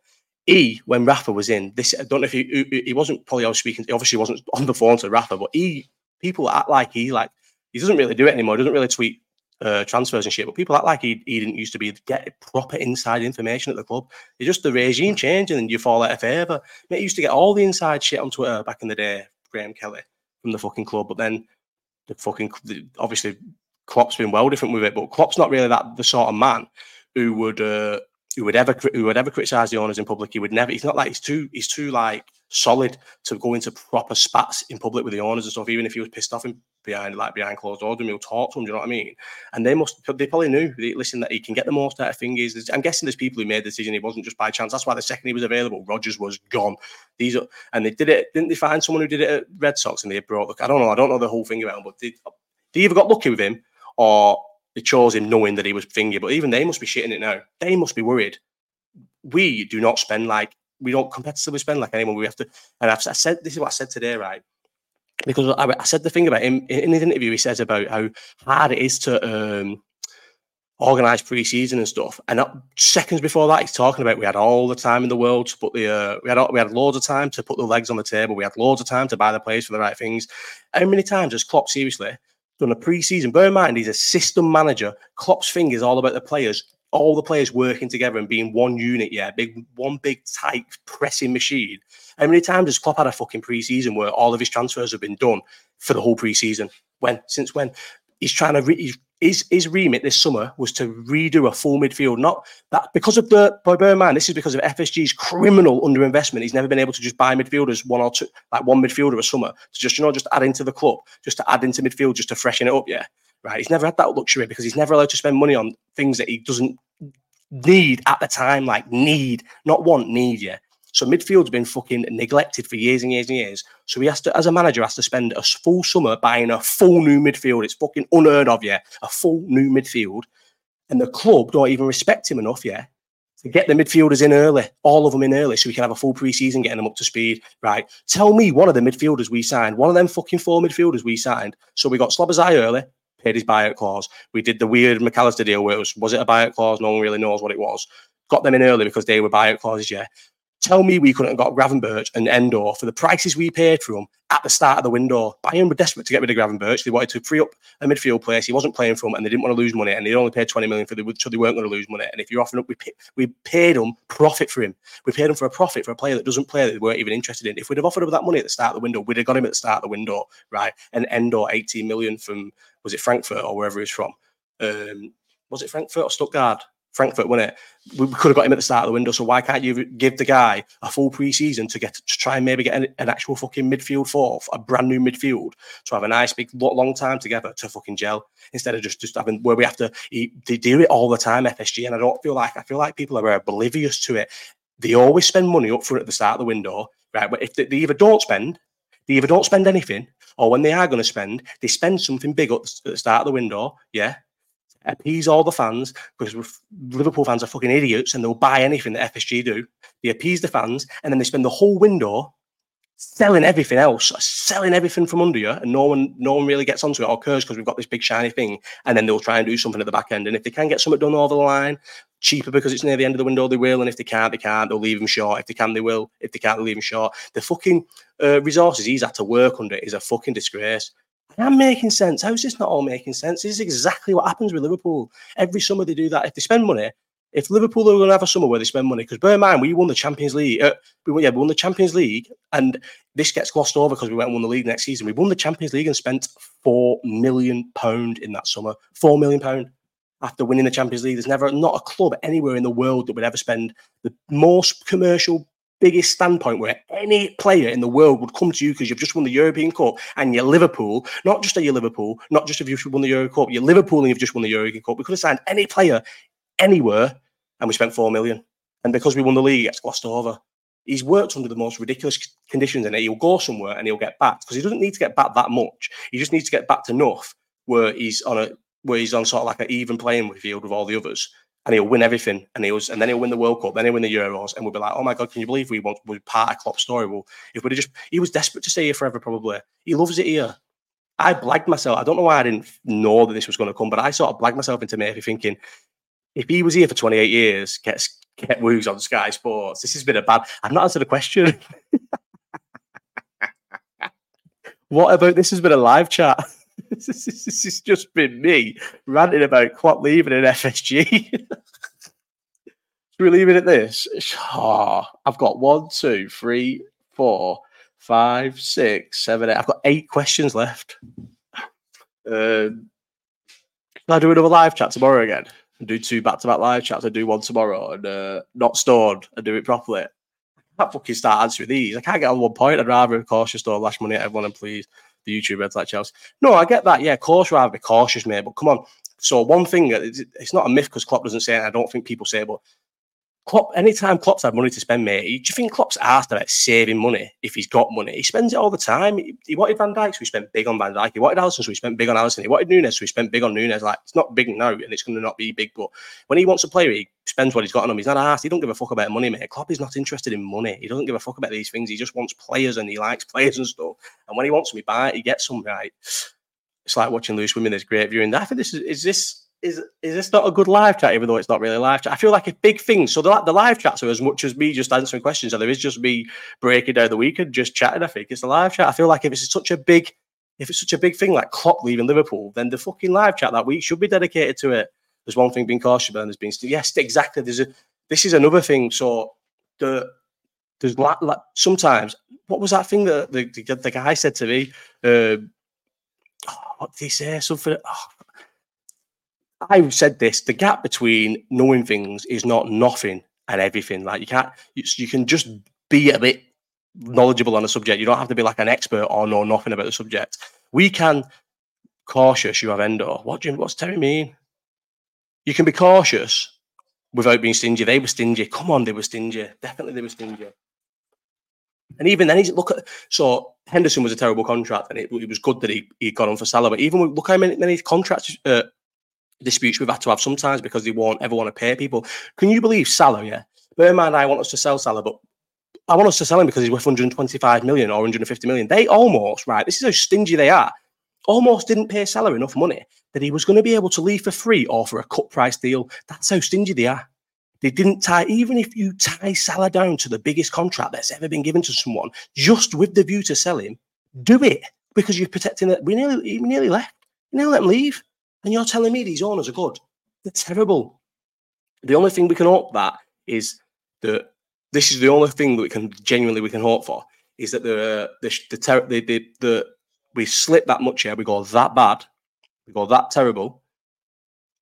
he, when Rafa was in, this I don't know if he he wasn't probably I was speaking, he obviously wasn't on the phone to Rafa, but he people act like he like he doesn't really do it anymore. He doesn't really tweet uh, transfers and shit, but people act like he, he didn't used to be get proper inside information at the club. It's just the regime changing and you fall out of favour. Mate, used to get all the inside shit on Twitter back in the day, Graham Kelly from the fucking club, but then the fucking obviously Klopp's been well different with it, but Klopp's not really that the sort of man who would uh, who would ever who would ever criticize the owners in public. He would never. He's not like he's too he's too like solid to go into proper spats in public with the owners and stuff. Even if he was pissed off him behind like behind closed doors, he'll talk to them. Do you know what I mean? And they must they probably knew. They, listen, that he can get the most out of fingers. I'm guessing there's people who made the decision. It wasn't just by chance. That's why the second he was available, Rodgers was gone. These are and they did it. Didn't they find someone who did it at Red Sox and they brought? Look, I don't know. I don't know the whole thing about him, but they, they either got lucky with him or they chose him knowing that he was thingy. But even they must be shitting it now. They must be worried we do not spend like we don't competitively spend like anyone. We have to, and I've I said this is what I said today, right? Because I, I said the thing about him in his interview. He says about how hard it is to um, organize pre-season and stuff. And seconds before that, he's talking about we had all the time in the world to put the uh, we had we had loads of time to put the legs on the table. We had loads of time to buy the players for the right things. How many times has Klopp seriously done a pre-season? Bear in mind, he's a system manager. Klopp's thing is all about the players all the players working together and being one unit, yeah, big one big tight pressing machine. How many times has Klopp had a fucking preseason where all of his transfers have been done for the whole preseason? When since when? He's trying to re- his his remit this summer was to redo a full midfield. Not that because of the by bear in mind, this is because of FSG's criminal underinvestment. He's never been able to just buy midfielders one or two, like one midfielder a summer to just you know just add into the club, just to add into midfield, just to freshen it up. Yeah, right? He's never had that luxury because he's never allowed to spend money on things that he doesn't need at the time, like need, not want, need, yeah. So midfield's been fucking neglected for years and years and years. So he has to, as a manager, has to spend a full summer buying a full new midfield. It's fucking unheard of, yeah. A full new midfield. And the club don't even respect him enough, yeah, to get the midfielders in early, all of them in early, so we can have a full preseason getting them up to speed. Right. Tell me one of the midfielders we signed, one of them fucking four midfielders we signed. So we got Szoboszlai early, paid his buyout clause. We did the weird McAllister deal where it was, was it a buyout clause? No one really knows what it was. Got them in early because they were buyout clauses, yeah. Tell me we couldn't have got Gravenberch and Endo for the prices we paid for them at the start of the window. Bayern were desperate to get rid of Gravenberch. They wanted to free up a midfield place. He wasn't playing for them and they didn't want to lose money and they only paid 20 million for the so they weren't going to lose money. And if you're offering up, we, pay, we paid them profit for him. We paid him for a profit for a player that doesn't play that they weren't even interested in. If we'd have offered him that money at the start of the window, we'd have got him at the start of the window, right? And Endo 18 million from, was it Frankfurt or wherever he's from? Um, was it Frankfurt or Stuttgart? Frankfurt, wasn't it? We could have got him at the start of the window. So why can't you give the guy a full preseason to get to try and maybe get an, an actual fucking midfield fourth, a brand new midfield, to have a nice big long time together to fucking gel instead of just just having where we have to they do it all the time FSG, and I don't feel like I feel like people are oblivious to it. They always spend money up front at the start of the window, right? But if they, they either don't spend, they either don't spend anything, or when they are going to spend, they spend something big at the start of the window, yeah, appease all the fans because Liverpool fans are fucking idiots and they'll buy anything that FSG do. They appease the fans and then they spend the whole window selling everything else, selling everything from under you, and no one, no one really gets onto it or cares because we've got this big shiny thing, and then they'll try and do something at the back end. And if they can get something done over the line, cheaper because it's near the end of the window, they will. And if they can't, they can't. They'll leave them short. If they can, they will. If they can't, they'll leave them short. The fucking uh, resources he's had to work under is a fucking disgrace. I'm making sense. How is this not all making sense? This is exactly what happens with Liverpool. Every summer they do that. If they spend money, if Liverpool are going to have a summer where they spend money, because bear in mind, we won the Champions League. Uh, we, yeah, we won the Champions League, and this gets glossed over because we went and won the league next season. We won the Champions League and spent four million pound in that summer. Four million pound after winning the Champions League. There's never not a club anywhere in the world that would ever spend the most commercial biggest standpoint where any player in the world would come to you because you've just won the European Cup and you're Liverpool, not just are you Liverpool, not just if you've won the Euro Cup, you're Liverpool and you've just won the European Cup. We could have signed any player anywhere and we spent four million. And because we won the league, it gets glossed over. He's worked under the most ridiculous conditions and he'll go somewhere and he'll get back because he doesn't need to get back that much. He just needs to get back to enough where he's on a where he's on sort of like an even playing field with all the others and he'll win everything, and he'll and then he'll win the World Cup, then he'll win the Euros, and we'll be like, oh my god, can you believe we want we part of Klopp's story? Well, if we'd just he was desperate to stay here forever, probably. He loves it here. I blagged myself. I don't know why I didn't know that this was going to come, but I sort of blagged myself into maybe thinking if he was here for 28 years, gets get Woogs on Sky Sports. This has been a bad. I've not answered the question. (laughs) what about this has been a live chat? (laughs) this, has just been me ranting about Klopp leaving in FSG. (laughs) Should we leave it at this? Oh, I've got one, two, three, four, five, six, seven, eight. I've got eight questions left. Um, I do another live chat tomorrow again? And do two back to back live chats. I do one tomorrow and uh, not stored and do it properly. I can't fucking start answering these. I can't get on one point. I'd rather, of course, just throw lash money at everyone and please the YouTube Reds like Chelsea. No, I get that. Yeah, of course, rather be cautious, mate. But come on. So one thing, it's not a myth because Klopp doesn't say it. I don't think people say it, but Klopp, anytime Klopp's had money to spend, mate, do you think Klopp's asked about saving money if he's got money? He spends it all the time. He, he wanted Van Dijk, so he spent big on Van Dijk. He wanted Alisson, so he spent big on Alisson. He wanted Nunez, so he spent big on Nunez. Like, it's not big now, and it's going to not be big, but when he wants a player, he spends what he's got on him. He's not asked. He don't give a fuck about money, mate. Klopp is not interested in money. He doesn't give a fuck about these things. He just wants players, and he likes players and stuff. And when he wants he buy it, he gets them, right? It's like watching Loose Women. There's great viewing. I think this is, is this is is this not a good live chat, even though it's not really a live chat? I feel like a big thing. So the, the live chats are as much as me just answering questions, and there is just me breaking down the weekend, just chatting. I think it's the live chat. I feel like if it's such a big, if it's such a big thing like Klopp leaving Liverpool, then the fucking live chat that week should be dedicated to it. There's one thing being cautious and there's been yes, exactly. There's a this is another thing. So the there's like, sometimes what was that thing that the, the, the guy said to me? Uh, what did he say? Something. Oh, I said this: the gap between knowing things is not nothing and everything. Like you can't, you, you can just be a bit knowledgeable on a subject. You don't have to be like an expert or know nothing about the subject. We can cautious, you have Endo. What do you, what's Terry mean? You can be cautious without being stingy. They were stingy. Come on, they were stingy. Definitely, they were stingy. And even then, he's look at so Henderson was a terrible contract, and it, it was good that he, he got on for Salah. But even look how many, many contracts uh, disputes we've had to have sometimes because they won't ever want to pay people. Can you believe Salah? Yeah, bear I want us to sell Salah, but I want us to sell him because he's worth 125 million or 150 million. They almost right. This is how stingy they are. Almost didn't pay Salah enough money that he was going to be able to leave for free or for a cut price deal. That's how stingy they are. They didn't tie, even if you tie Salah down to the biggest contract that's ever been given to someone, just with the view to sell him, do it because you're protecting it. We nearly, we nearly left. You nearly let him leave. And you're telling me these owners are good. They're terrible. The only thing we can hope that is that this is the only thing that we can genuinely we can hope for is that the the the, ter- the, the, the we slip that much here, we go that bad, we go that terrible.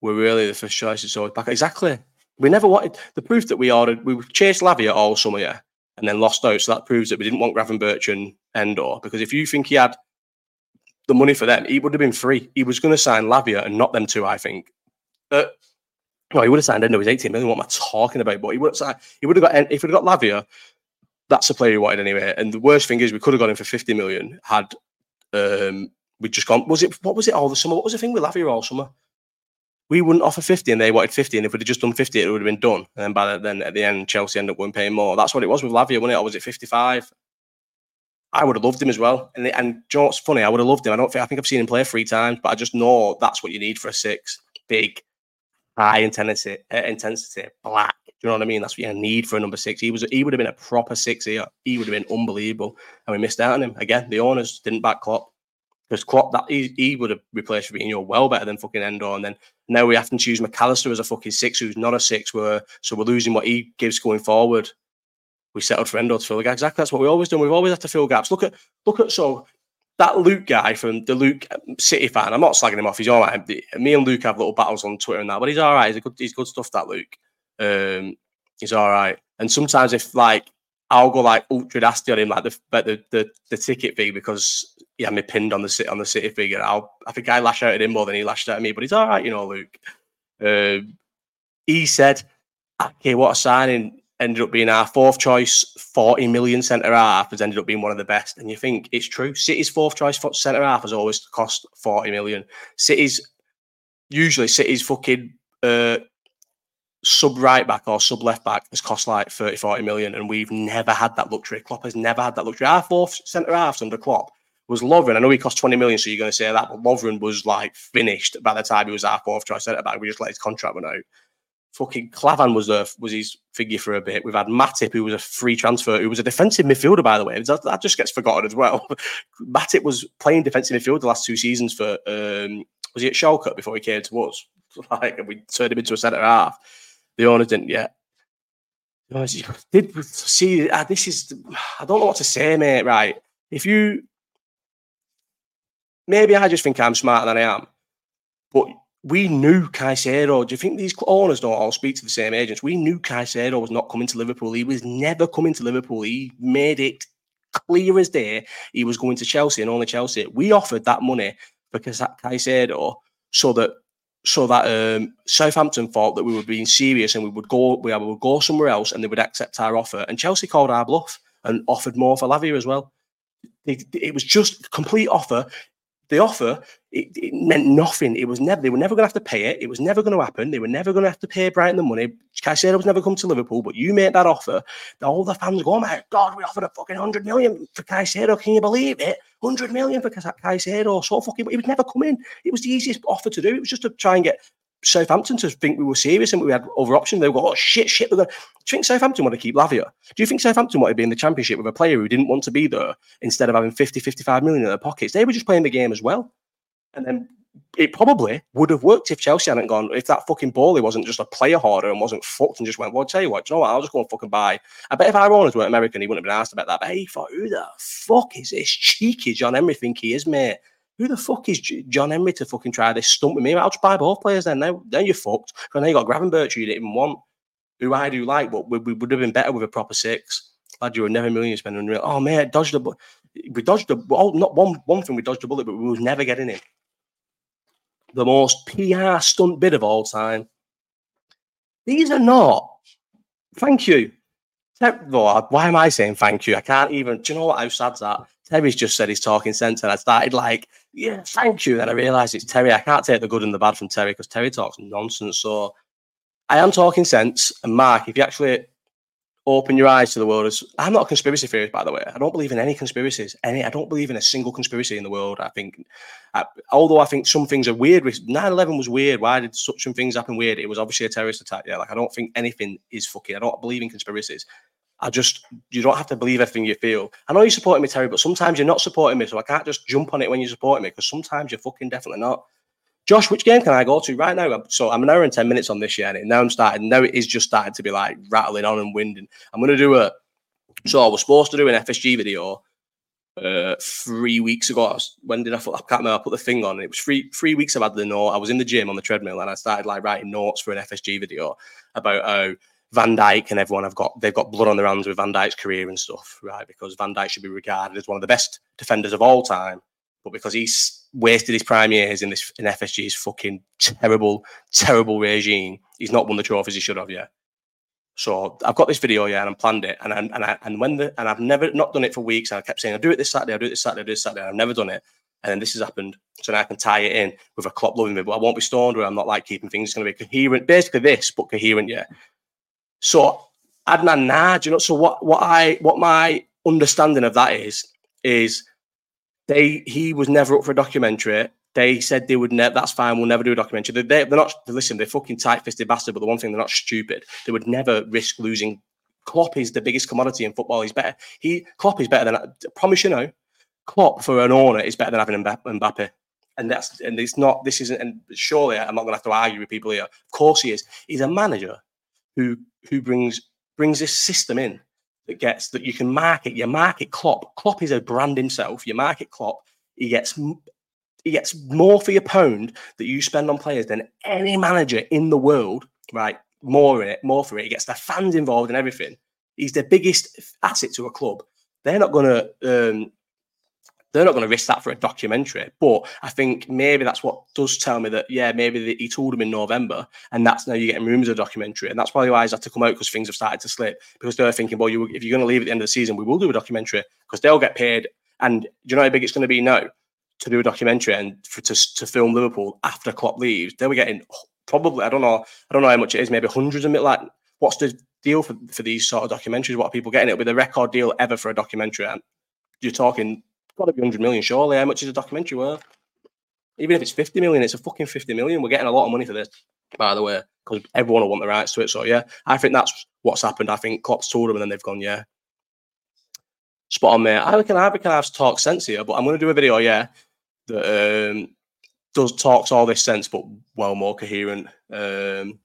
We're really the first choice. It's always back. Exactly. We never wanted the proof that we ordered. We chased Lavia all summer, yeah, and then lost out. So that proves that we didn't want Gravenberch and Endo. Because if you think he had the money for them, he would have been free. He was going to sign Lavia and not them two, I think. Uh, no, he would have signed Endo. He's 18 million. What am I talking about? But he would have signed, he would have got if we'd got Lavia, that's the player he wanted anyway. And the worst thing is we could have got him for 50 million had um we just gone. Was it what was it all the summer? What was the thing with Lavia all summer? We wouldn't offer 50 and they wanted 50. And if we'd have just done 50, it would have been done. And then by the, then at the end, Chelsea ended up paying more. That's what it was with Lavia, wasn't it? Or was it 55? I would have loved him as well. And and you know what's funny? I would have loved him. I don't think I think I've seen him play three times, but I just know that's what you need for a six. Big, high intensity, uh, intensity, black. Do you know what I mean? That's what you need for a number six. He was he would have been a proper six here. He would have been unbelievable, and we missed out on him again. The owners didn't back Klopp because Klopp that he, he would have replaced Fabinho well better than fucking Endo. And then now we have to choose McAllister as a fucking six, who's not a six. We're so we're losing what he gives going forward. We settled for Endo to fill the gap. Exactly, that's what we always done. We've always had to fill gaps. Look at look at so that Luke guy from the Luke um, City fan. I'm not slagging him off. He's all right. Me and Luke have little battles on Twitter and that, but he's all right. He's good. He's good stuff. That Luke. Um, he's all right. And sometimes if like I'll go like ultra nasty on him, like the the the, the ticket fee because he had me pinned on the sit on the city figure. I'll I think I lash out at him more than he lashed out at me, but he's all right, you know, Luke. Um, he said, "Okay, what a signing!" Ended up being our fourth choice, forty million centre half has ended up being one of the best. And you think it's true? City's fourth choice centre half has always cost forty million. City's usually City's fucking uh, sub right back or sub left back has cost like 30, 40 million, and we've never had that luxury. Klopp has never had that luxury. Our fourth centre half under Klopp was Lovren. I know he cost 20 million, so you're going to say that, but Lovren was like finished by the time he was our fourth choice centre back. We just let his contract run out. Fucking Klavan was a, was his figure for a bit. We've had Matip, who was a free transfer, who was a defensive midfielder, by the way. That, that just gets forgotten as well. (laughs) Matip was playing defensive midfield the last two seasons for, um, was he at Schalke before he came to us? (laughs) Like, we turned him into a centre half. The owner didn't yet. Did see uh, this is I don't know what to say, mate. Right, if you maybe I just think I'm smarter than I am, we knew Caicedo. Do you think these owners don't all speak to the same agents? We knew Caicedo was not coming to Liverpool. He was never coming to Liverpool. He made it clear as day he was going to Chelsea and only Chelsea. We offered that money because that Caicedo so that so that um, Southampton thought that we were being serious and we would go we would go somewhere else and they would accept our offer. And Chelsea called our bluff and offered more for Lavia as well. It, it was just complete offer the offer it, it, meant nothing. It was never they were never going to have to pay it. It was never going to happen. They were never going to have to pay Brighton the money. Caicedo was never come to Liverpool, but you made that offer. All the fans go, "Oh my God, we offered a fucking hundred million for Caicedo. Can you believe it? Hundred million for Caicedo. So fucking, but he was never coming. It was the easiest offer to do. It was just to try and get Southampton to think we were serious and we had other options. They go, oh shit, shit. We're going. Do you think Southampton want to keep Lavia? Do you think Southampton want to be in the championship with a player who didn't want to be there instead of having 50, 55 million in their pockets? They were just playing the game as well. And then it probably would have worked if Chelsea hadn't gone, if that fucking Boehly wasn't just a player hoarder and wasn't fucked and just went, well, I'll tell you what, you know what, I'll just go and fucking buy. I bet if our owners weren't American, he wouldn't have been asked about that. But he thought, who the fuck is this cheeky John Henry think he is, mate? Who the fuck is John Henry to fucking try this stunt with me? I'll just buy both players then. Now, then you're fucked. Because now you got Gravenberch who you didn't want, who I do like, but we, we would have been better with a proper six. Lad, you were never million spending unreal. Oh, mate, dodged the We dodged the, well, not one, one thing we dodged the bullet, but we was never getting it. the most PR stunt bid of all time. These are not. Thank you. Why am I saying thank you? I can't even. Do you know what? How sad's that? Terry's just said he's talking sense, and I started like, yeah, thank you. Then I realised it's Terry. I can't take the good and the bad from Terry because Terry talks nonsense. So I am talking sense. And Mark, if you actually open your eyes to the world, as I'm not a conspiracy theorist, by the way. I don't believe in any conspiracies. Any, I don't believe in a single conspiracy in the world. I think, I, although I think some things are weird. 9/11 was weird. Why did such some things happen weird? It was obviously a terrorist attack. Yeah, like I don't think anything is fucking. I don't believe in conspiracies. I just you don't have to believe everything you feel. I know you're supporting me, Terry, but sometimes you're not supporting me, so I can't just jump on it when you're supporting me because sometimes you're fucking definitely not. Josh, which game can I go to right now? So I'm an hour and ten minutes on this year, and now I'm starting. Now it is just starting to be like rattling on and winding. I'm to do a. So I was supposed to do an FSG video uh, three weeks ago. I Was, when did I? Put, I can't remember. I put the thing on. It was three three weeks. I've had the note. I was in the gym on the treadmill, and I started like writing notes for an FSG video about how Van Dijk and everyone have got they've got blood on their hands with Van Dijk's career and stuff, right? Because Van Dijk should be regarded as one of the best defenders of all time, but because he's wasted his prime years in this in FSG's fucking terrible, terrible regime, he's not won the trophies he should have yet. So I've got this video, yeah, and I'm planned it, and I, and I, and when the and I've never not done it for weeks, and I kept saying I'll do it this Saturday, I'll do it this Saturday, I'll do this Saturday, I've never done it, and then this has happened, so now I can tie it in with a Klopp loving me, but I won't be stoned, or I'm not like keeping things It's going to be coherent, basically this, but coherent, yeah. So Adnan Naj, you know, so what what I what my understanding of that is is they he was never up for a documentary. They said they would never. That's fine. We'll never do a documentary. They, they, are not. Listen, they're fucking tight-fisted bastard. But the one thing they're not stupid. They would never risk losing. Klopp is the biggest commodity in football. He's better. He Klopp is better than. I promise you know. Klopp for an owner is better than having Mbappe. And that's and it's not. This isn't. And surely I'm not going to have to argue with people here. Of course he is. He's a manager who who brings brings this system in that gets that you can market. your market Klopp. Klopp is a brand himself. You market Klopp. He gets he gets more for your pound that you spend on players than any manager in the world. Right, more in it, more for it. He gets the fans involved and everything. He's the biggest asset to a club. They're not going to um, they're not going to risk that for a documentary. But I think maybe that's what does tell me that, yeah, maybe he told him in November, and that's now you're getting rumors of a documentary. And that's why he's had to come out because things have started to slip. Because they're thinking, well, you, if you're going to leave at the end of the season, we will do a documentary because they'll get paid. And do you know how big it's going to be now to do a documentary and for, to, to film Liverpool after Klopp leaves? They were getting probably, I don't know, I don't know how much it is, maybe hundreds of million. Like, what's the deal for, for these sort of documentaries? What are people getting? It'll be the record deal ever for a documentary. And you're talking got to be 100 million, surely. How much is a documentary worth? Even if it's 50 million, it's a fucking 50 million. We're getting a lot of money for this, by the way, because everyone will want the rights to it. So, yeah, I think that's what's happened. I think Klopp's told them and then they've gone, yeah. Spot on, mate. I I reckon I have to talk sense here, but I'm going to do a video, yeah, that um, does talks all this sense, but well more coherent. Um,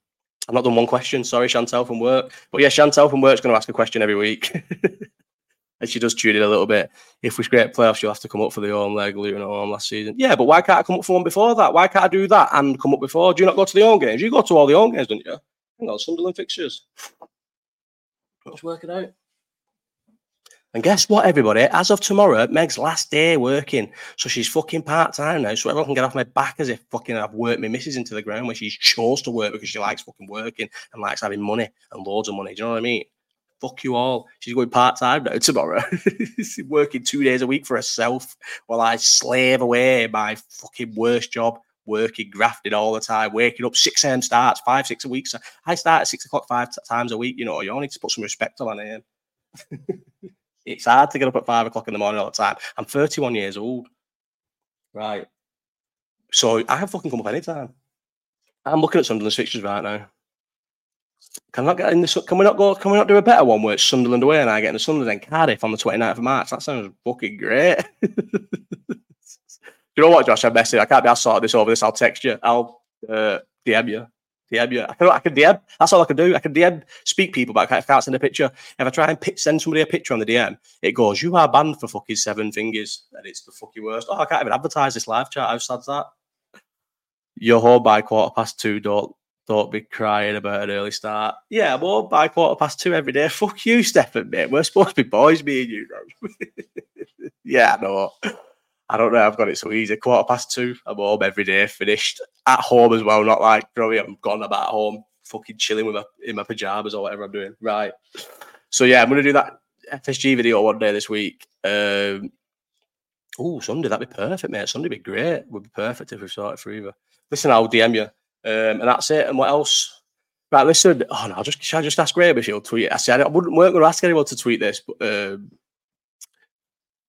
I've not done one question. Sorry, Chantel from work. But yeah, Chantel from work's going to ask a question every week. (laughs) and she does tune in a little bit. If we scrape playoffs, you'll have to come up for the home leg, Luton at home last season. Yeah, but why can't I come up for one before that? Why can't I do that and come up before? Do you not go to the home games? You go to all the home games, don't you? Hang on, Sunderland fixtures. Let's work it out. And guess what, everybody? As of tomorrow, Meg's last day working. So she's fucking part time now. So everyone can get off my back as if fucking I've worked my missus into the ground when she's chose to work because she likes fucking working and likes having money and loads of money. Do you know what I mean? Fuck you all. She's going part time now tomorrow. (laughs) She's working two days a week for herself while I slave away my fucking worst job, working, grafting all the time, waking up 6 a.m. starts, five, six a week. So I start at six o'clock five t- times a week. You know, you only need to put some respect on name. (laughs) it's hard to get up at five o'clock in the morning all the time. I'm 31 years old. Right. So I can fucking come up anytime. I'm looking at Sunderland's fixtures right now. Can I get in? Can we not go? Can we not do a better one where it's Sunderland away and I get in the Sunderland and Cardiff on the 29th of March? That sounds fucking great. Do (laughs) you know what, Josh? I'm messing. I can't be. I'll sort this over this. I'll text you. I'll uh, DM you. DM you. I can, I can DM. That's all I can do. I can DM, speak people, but I can't send a picture. If I try and send somebody a picture on the DM, it goes, "You are banned for fucking seven fingers," and it's the fucking worst. Oh, I can't even advertise this live chat. How sad's that? You're home by quarter past two. Don't don't be crying about an early start. Yeah, well, by quarter past two every day. Fuck you, Stefan, mate. We're supposed to be boys, me and you. (laughs) yeah, no. I don't know. I've got it so easy. Quarter past two, I'm home every day, finished. at home as well, not like know, I'm gone about home, fucking chilling with my in my pajamas or whatever I'm doing. Right. So yeah, I'm gonna do that FSG video one day this week. Um, oh, Sunday, that'd be perfect, mate. Sunday would be great. Would be perfect if we started for either. Listen, I'll DM you. Um, and that's it. And what else? Right, listen. Oh no, just should I just ask Graham if he'll tweet. I said I wouldn't weren't going to ask anyone to tweet this, but um,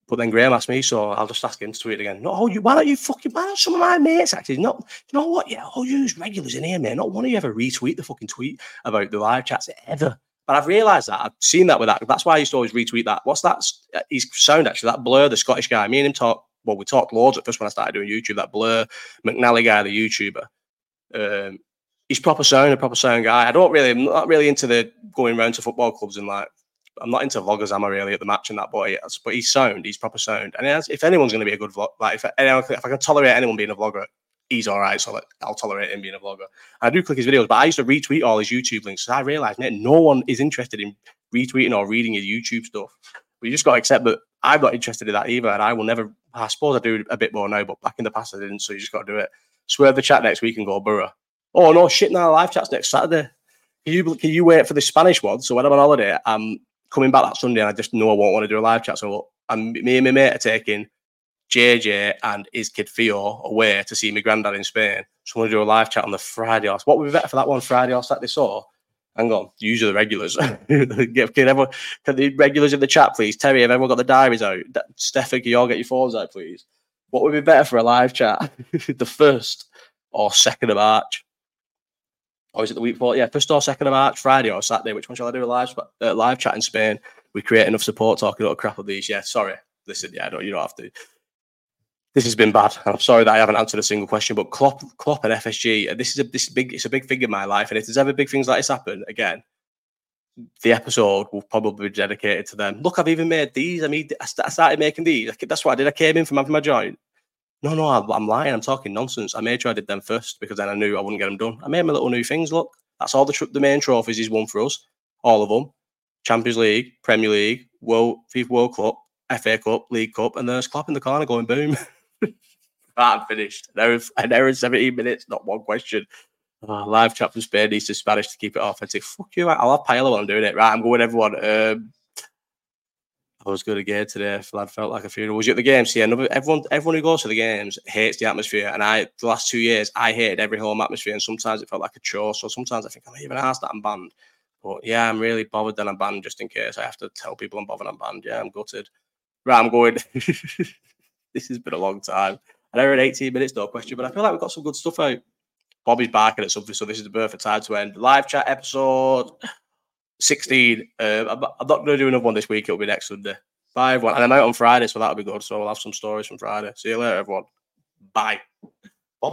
but then Graham asked me, so I'll just ask him to tweet again. No, you, why don't you fucking, why don't some of my mates actually not, you know what? Yeah, all you regulars in here, man. Not one of you ever retweet the fucking tweet about the live chats ever. But I've realised that I've seen that with that. That's why I used to always retweet that. What's that? He's sound actually. That Blur, the Scottish guy. Me and him talk. Well, we talked loads at first when I started doing YouTube. That Blur McNally guy, the YouTuber. Um, he's proper sound, a proper sound guy. I don't really, I'm not really into the going around to football clubs and like I'm not into vloggers, am I really at the match and that boy? But he's sound, he's proper sound. And has, if anyone's going to be a good vlog, like if, anyone, if I can tolerate anyone being a vlogger, he's all right. So like, I'll tolerate him being a vlogger. I do click his videos, but I used to retweet all his YouTube links. So I realized man, no one is interested in retweeting or reading his YouTube stuff. But you just got to accept that I'm not interested in that either. And I will never, I suppose I do a bit more now, but back in the past I didn't. So you just got to do it. Swerve the chat next week and go, Borough. Oh, no, shit, now live chat's next Saturday. Can you, can you wait for the Spanish one? So when I'm on holiday, I'm coming back that Sunday and I just know I won't want to do a live chat. So I'm, me and my mate are taking JJ and his kid Theo away to see my granddad in Spain. So I'm going to do a live chat on the Friday. Or, what would be better for that one, Friday or Saturday? So hang on, are the regulars. (laughs) can, everyone, can the regulars in the chat, please? Terry, have everyone got the diaries out? Stefan, can you all get your phones out, please? What would be better for a live chat? (laughs) the first or second of March? or is it the week before? Yeah, first or second of March, Friday or Saturday. Which one shall I do a live uh, live chat in Spain? We create enough support talking about crap of these. Yeah, sorry. Listen, yeah, don't. You don't have to. This has been bad. I'm sorry that I haven't answered a single question. But Klopp, Klopp and FSG. This is a this big. It's a big thing in my life. And if there's ever big things like this happen again, the episode will probably be dedicated to them. Look, I've even made these. I mean, I started making these. That's what I did. I came in from having my joint. No, no, I'm lying. I'm talking nonsense. I made sure I did them first because then I knew I wouldn't get them done. I made my little new things. Look, that's all the tr- the main trophies he's won for us. All of them: Champions League, Premier League, World FIFA World Cup, FA Cup, League Cup, and there's Klopp in the corner going boom. (laughs) I'm finished. There, an hour and 17 minutes, not one question. Oh, live chat from Spain needs to Spanish to keep it authentic. Fuck you, I'll have Paella while I'm doing it. Right, I'm going, everyone. Um, I was good again today. Lad felt like a funeral. Was you at the games? Yeah, everyone, everyone who goes to the games hates the atmosphere. And I, the last two years, I hated every home atmosphere. And sometimes it felt like a chore. So sometimes I think I'm even asked that I'm banned. But yeah, I'm really bothered that I'm banned just in case I have to tell people I'm bothered I'm banned. Yeah, I'm gutted. Right, I'm going. (laughs) this has been a long time. I know we're in 18 minutes, no question, but I feel like we've got some good stuff out. Bobby's barking at something, so this is the perfect time to end. Live chat episode 16. Uh, I'm, not going to do another one this week. It'll be next Sunday. Bye, everyone. And I'm out on Friday, so that'll be good. So we'll have some stories from Friday. See you later, everyone. Bye.